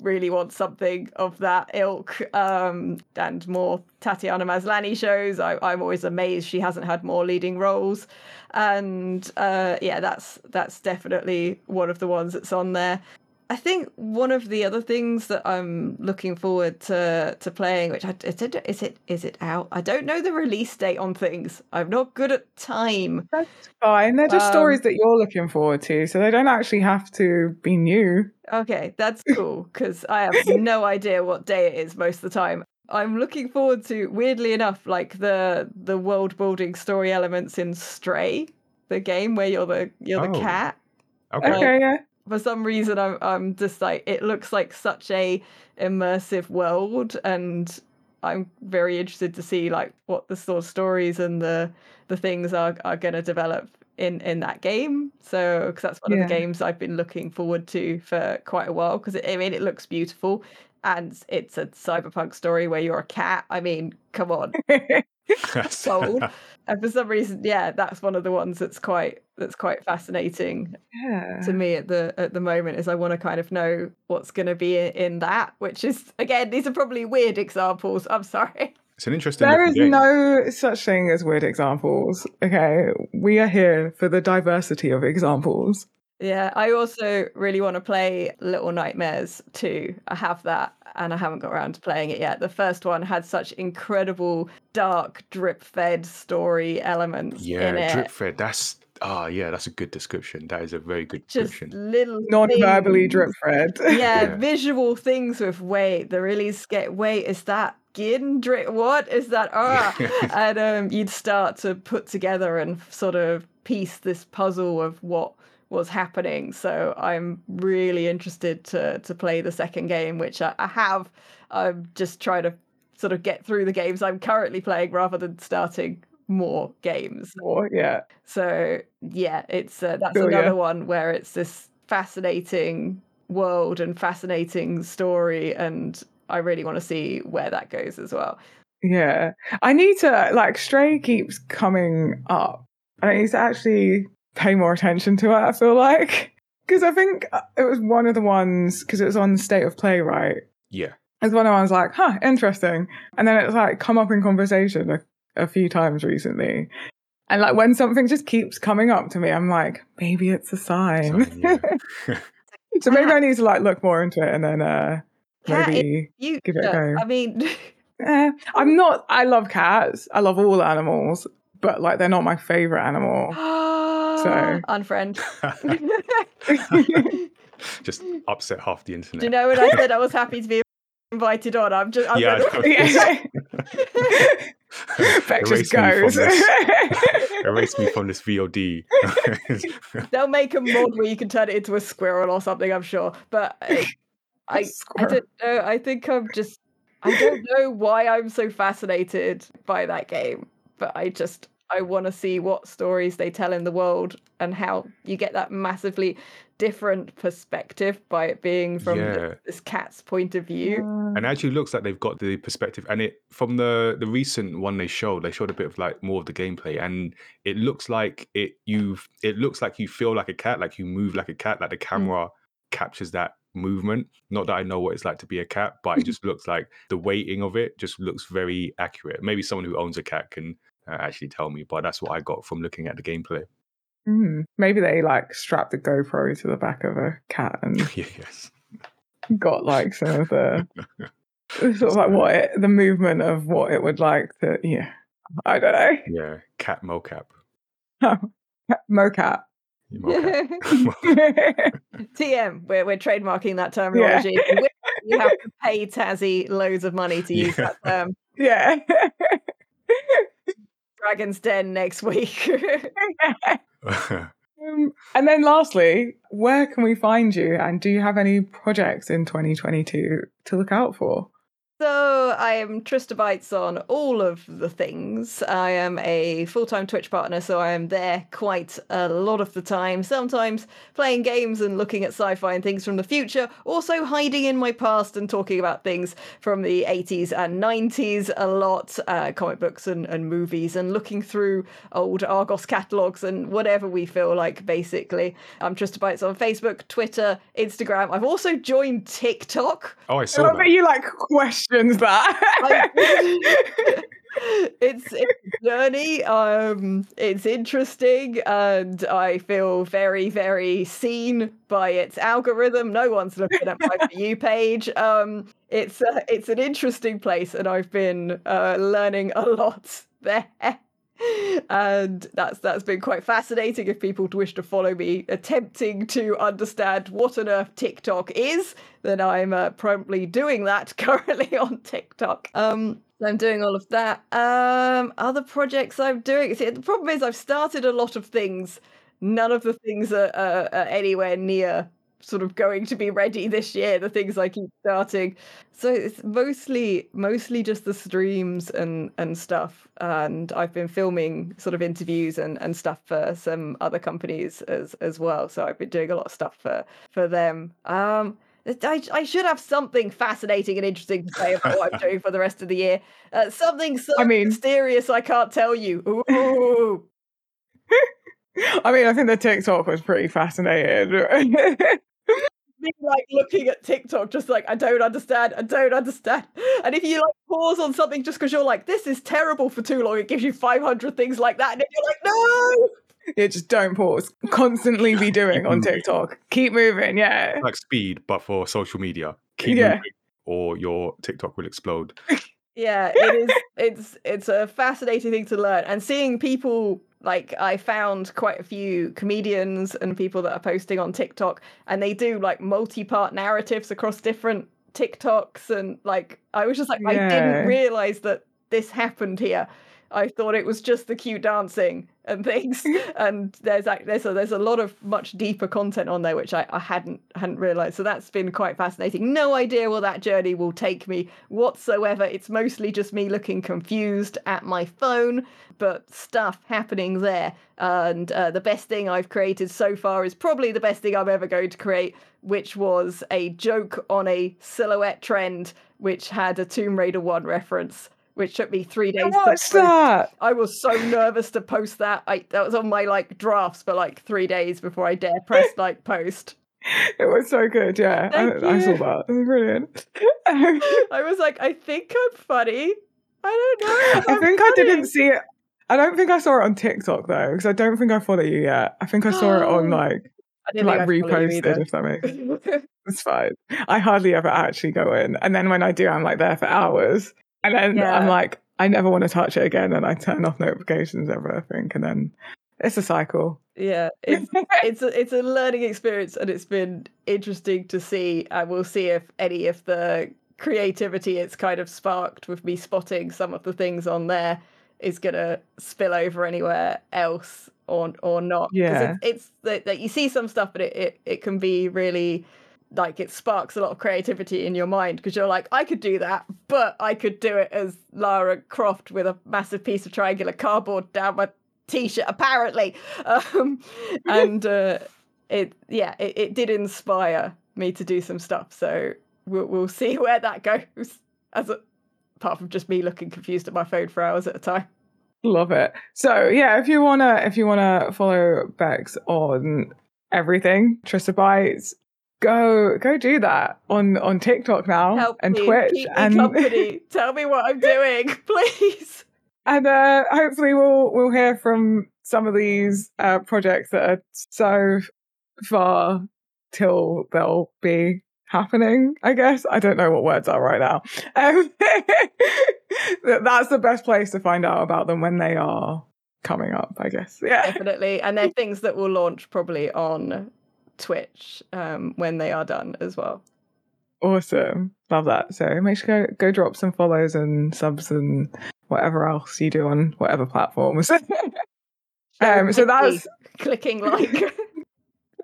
B: really want something of that ilk um, and more Tatiana Maslany shows. I, I'm always amazed she hasn't had more leading roles, and uh, yeah, that's that's definitely one of the ones that's on there. I think one of the other things that I'm looking forward to to playing, which I is it is it is it out? I don't know the release date on things. I'm not good at time.
A: That's fine. They're just
B: Um,
A: stories that you're looking forward to, so they don't actually have to be new.
B: Okay, that's cool because I have no idea what day it is most of the time. I'm looking forward to, weirdly enough, like the the world building story elements in Stray, the game where you're the you're the
C: Oh.
B: cat.
C: Okay.
A: Okay, yeah.
B: For some reason, I'm I'm just like it looks like such a immersive world, and I'm very interested to see like what the sort of stories and the the things are are going to develop in in that game. So because that's one of the games I've been looking forward to for quite a while. Because I mean, it looks beautiful, and it's a cyberpunk story where you're a cat. I mean, come on, sold. and for some reason, yeah, that's one of the ones that's quite that's quite fascinating
A: yeah.
B: to me at the at the moment is I want to kind of know what's going to be in, in that, which is again these are probably weird examples. I'm sorry.
C: It's an interesting.
A: There is
C: game.
A: no such thing as weird examples. Okay, we are here for the diversity of examples.
B: Yeah, I also really want to play Little Nightmares too. I have that and I haven't got around to playing it yet. The first one had such incredible dark drip fed story elements in
C: Yeah,
B: it.
C: drip fed. That's Ah, yeah, that's a good description. That is a very good
B: Just
C: description.
B: little
A: Non-verbally drip fed.
B: Yeah,
C: Yeah.
B: visual things with wait. The really scare. Wait, is that gin drip? What is that? Ah, and um, you'd start to put together and sort of piece this puzzle of what was happening. So I'm really interested to to play the second game, which I, I have. I'm just trying to sort of get through the games I'm currently playing rather than starting more games.
A: Or, yeah.
B: So yeah, it's uh, that's another one where it's this fascinating world and fascinating story, and I really want to see where that goes as well.
A: Yeah. I need to, like, Stray keeps coming up. And I need to actually pay more attention to it, I feel like. Because I think uh, it was one of the ones, because it was on State of Play, right?
C: Yeah.
A: It's one of the ones like, huh, interesting. And then it's like come up in conversation a, a few times recently. And like when something just keeps coming up to me, I'm like, maybe it's a sign.
C: Sign, yeah.
A: so maybe I need to like look more into it and then uh
B: Cat
A: maybe
B: you.
A: give it a go.
B: I mean,
A: eh, I'm not I love cats. I love all animals, but like they're not my favorite animal.
B: unfriend.
C: Just upset half the
B: Do
C: internet.
B: you know when I said I was happy to be invited on? I'm just. I'm
C: Yeah, I
B: gonna-
A: yeah. Beck
C: Erase
A: just
C: me from
A: goes.
C: this. Erase me from this VOD.
B: They'll make a mod where you can turn it into a squirrel or something. I'm sure, but uh, I, I,
A: I
B: don't know. I think I'm just. I don't know why I'm so fascinated by that game, but I just I want to see what stories they tell in the world and how you get that massively different perspective by it being from
C: Yeah.
B: the, this cat's point of view.
C: and actually looks like they've got the perspective and it from the the recent one they showed they showed a bit of like more of the gameplay and it looks like it you've it looks like you feel like a cat like you move like a cat like the hmm. camera captures that movement not that i know what it's like to be a cat but it just looks like the weighting of it just looks very accurate maybe someone who owns a cat can uh, actually tell me but that's what i got from looking at the gameplay
A: Hmm. Maybe they like strapped the GoPro to the back of a cat and
C: yes
A: got like some of the sort of like what it, the movement of what it would like to. Yeah, I don't know.
C: yeah cat mocap
A: Mocap.
C: mocap
B: TM, we're, we're trademarking that terminology. We- You have to pay Tassie loads of money to use
C: Yeah.
B: that term.
A: yeah.
B: Dragon's Den next week.
A: Um, and then lastly, where can we find you? And do you have any projects in 2022 to look out for?
B: So I am Tristabytes on all of the things. I am a full-time Twitch partner, so I am there quite a lot of the time. Sometimes playing games and looking at sci-fi and things from the future. Also hiding in my past and talking about things from the 80s and 90s a lot, uh, comic books and, and movies, and looking through old Argos catalogs and whatever we feel like. Basically, I'm Tristabytes on Facebook, Twitter, Instagram. I've also joined TikTok.
C: oh i
A: I
C: saw
A: love that
C: that
A: you like questions that.
B: it's, it's a journey. Um, it's interesting, and I feel very, very seen by its algorithm. No one's looking at my view page. Um, it's uh, it's an interesting place, and I've been uh, learning a lot there. And that's that's been quite fascinating. If people wish to follow me, attempting to understand what on earth TikTok is, then I'm uh, promptly doing that currently on TikTok. Um, I'm doing all of that. Um, other projects I'm doing. See, the problem is I've started a lot of things. None of the things are, are, are anywhere near sort of going to be ready this year. The things I keep starting, so it's mostly mostly just the streams and and stuff. And I've been filming sort of interviews and and stuff for some other companies as as well. So I've been doing a lot of stuff for for them. Um, I, I should have something fascinating and interesting to say about what I'm doing for the rest of the year. Uh, something so
A: I mean-
B: mysterious I can't tell you. Ooh.
A: I mean, I think the TikTok was pretty fascinating.
B: Me, like looking at TikTok, just like I don't understand, I don't understand. And if you like pause on something just because you're like, this is terrible for too long, it gives you 500 things like that, and then you're like, no.
A: yeah, just don't pause. Constantly be doing on TikTok. Keep moving. Yeah.
C: like speed, but for social media. Keep
A: Yeah.
C: moving, or your TikTok will explode.
B: Yeah, it is. It's it's a fascinating thing to learn, and seeing people like I found quite a few comedians and people that are posting on TikTok, and they do like multi-part narratives across different TikToks, and like I was just like, I didn't realize that this happened here. I thought it was just the cute dancing and things, and there's there's a, there's a lot of much deeper content on there which I, I hadn't hadn't realized. So that's been quite fascinating. No idea where that journey will take me whatsoever. It's mostly just me looking confused at my phone, but stuff happening there. And uh, the best thing I've created so far is probably the best thing I'm ever going to create, which was a joke on a silhouette trend which had a Tomb Raider one reference. Which took me three days. to
A: What's
B: post.
A: that?
B: I was so nervous to post that. I that was on my like drafts for like three days before I dare press like post.
A: It was so good. Yeah, I, I saw that. It was brilliant.
B: I was like, I think I'm funny. I don't know.
A: I think I didn't see it. I don't think I saw it on TikTok though, because I don't think I follow you yet. I think I saw it on like like reposted, if that makes it's fine. I hardly ever actually go in, and then when I do, I'm like there for hours, and then I'm like, I never want to touch it again, and I turn off notifications ever. I think, and then it's a cycle.
B: yeah, it's it's a, it's a learning experience, and it's been interesting to see. And we'll see if any of the creativity it's kind of sparked with me spotting some of the things on there is gonna spill over anywhere else or or not.
A: Yeah.
B: it's, that you see some stuff, but it, it it can be really like it sparks a lot of creativity in your mind because you're like, I could do that, but I could do it as Lara Croft with a massive piece of triangular cardboard down my t-shirt, apparently. Um, and uh, it, yeah, it, it did inspire me to do some stuff. So we'll, we'll see where that goes. As a, apart from just me looking confused at my phone for hours at a time.
A: Love it. So yeah, if you wanna if you wanna follow Bex on everything, Tristabytes, go go do that on on TikTok now
B: Help
A: and
B: me,
A: Twitch
B: keep
A: and
B: company. Tell me what I'm doing, please.
A: and uh, hopefully we'll we'll hear from some of these uh, projects that are so far till they'll be happening. I guess I don't know what words are right now. Um, that- that's the best place to find out about them when they are coming up. I guess. Yeah.
B: Definitely, and they're things that will launch probably on Twitch um, when they are done as well.
A: Awesome. Love that. So make sure go go drop some follows and subs and whatever else you do on whatever platforms. um, so that's
B: clicking like.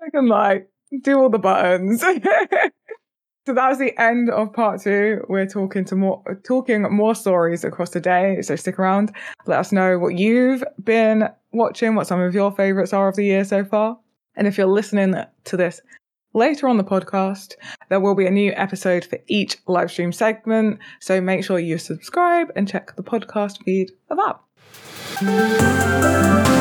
A: I can like do all the buttons. so that was the end of part two. We're talking to more talking more stories across the day. So stick around. Let us know what you've been watching, what some of your favorites are of the year so far. And if you're listening to this later on the podcast, there will be a new episode for each live stream segment. So make sure you subscribe and check the podcast feed for that.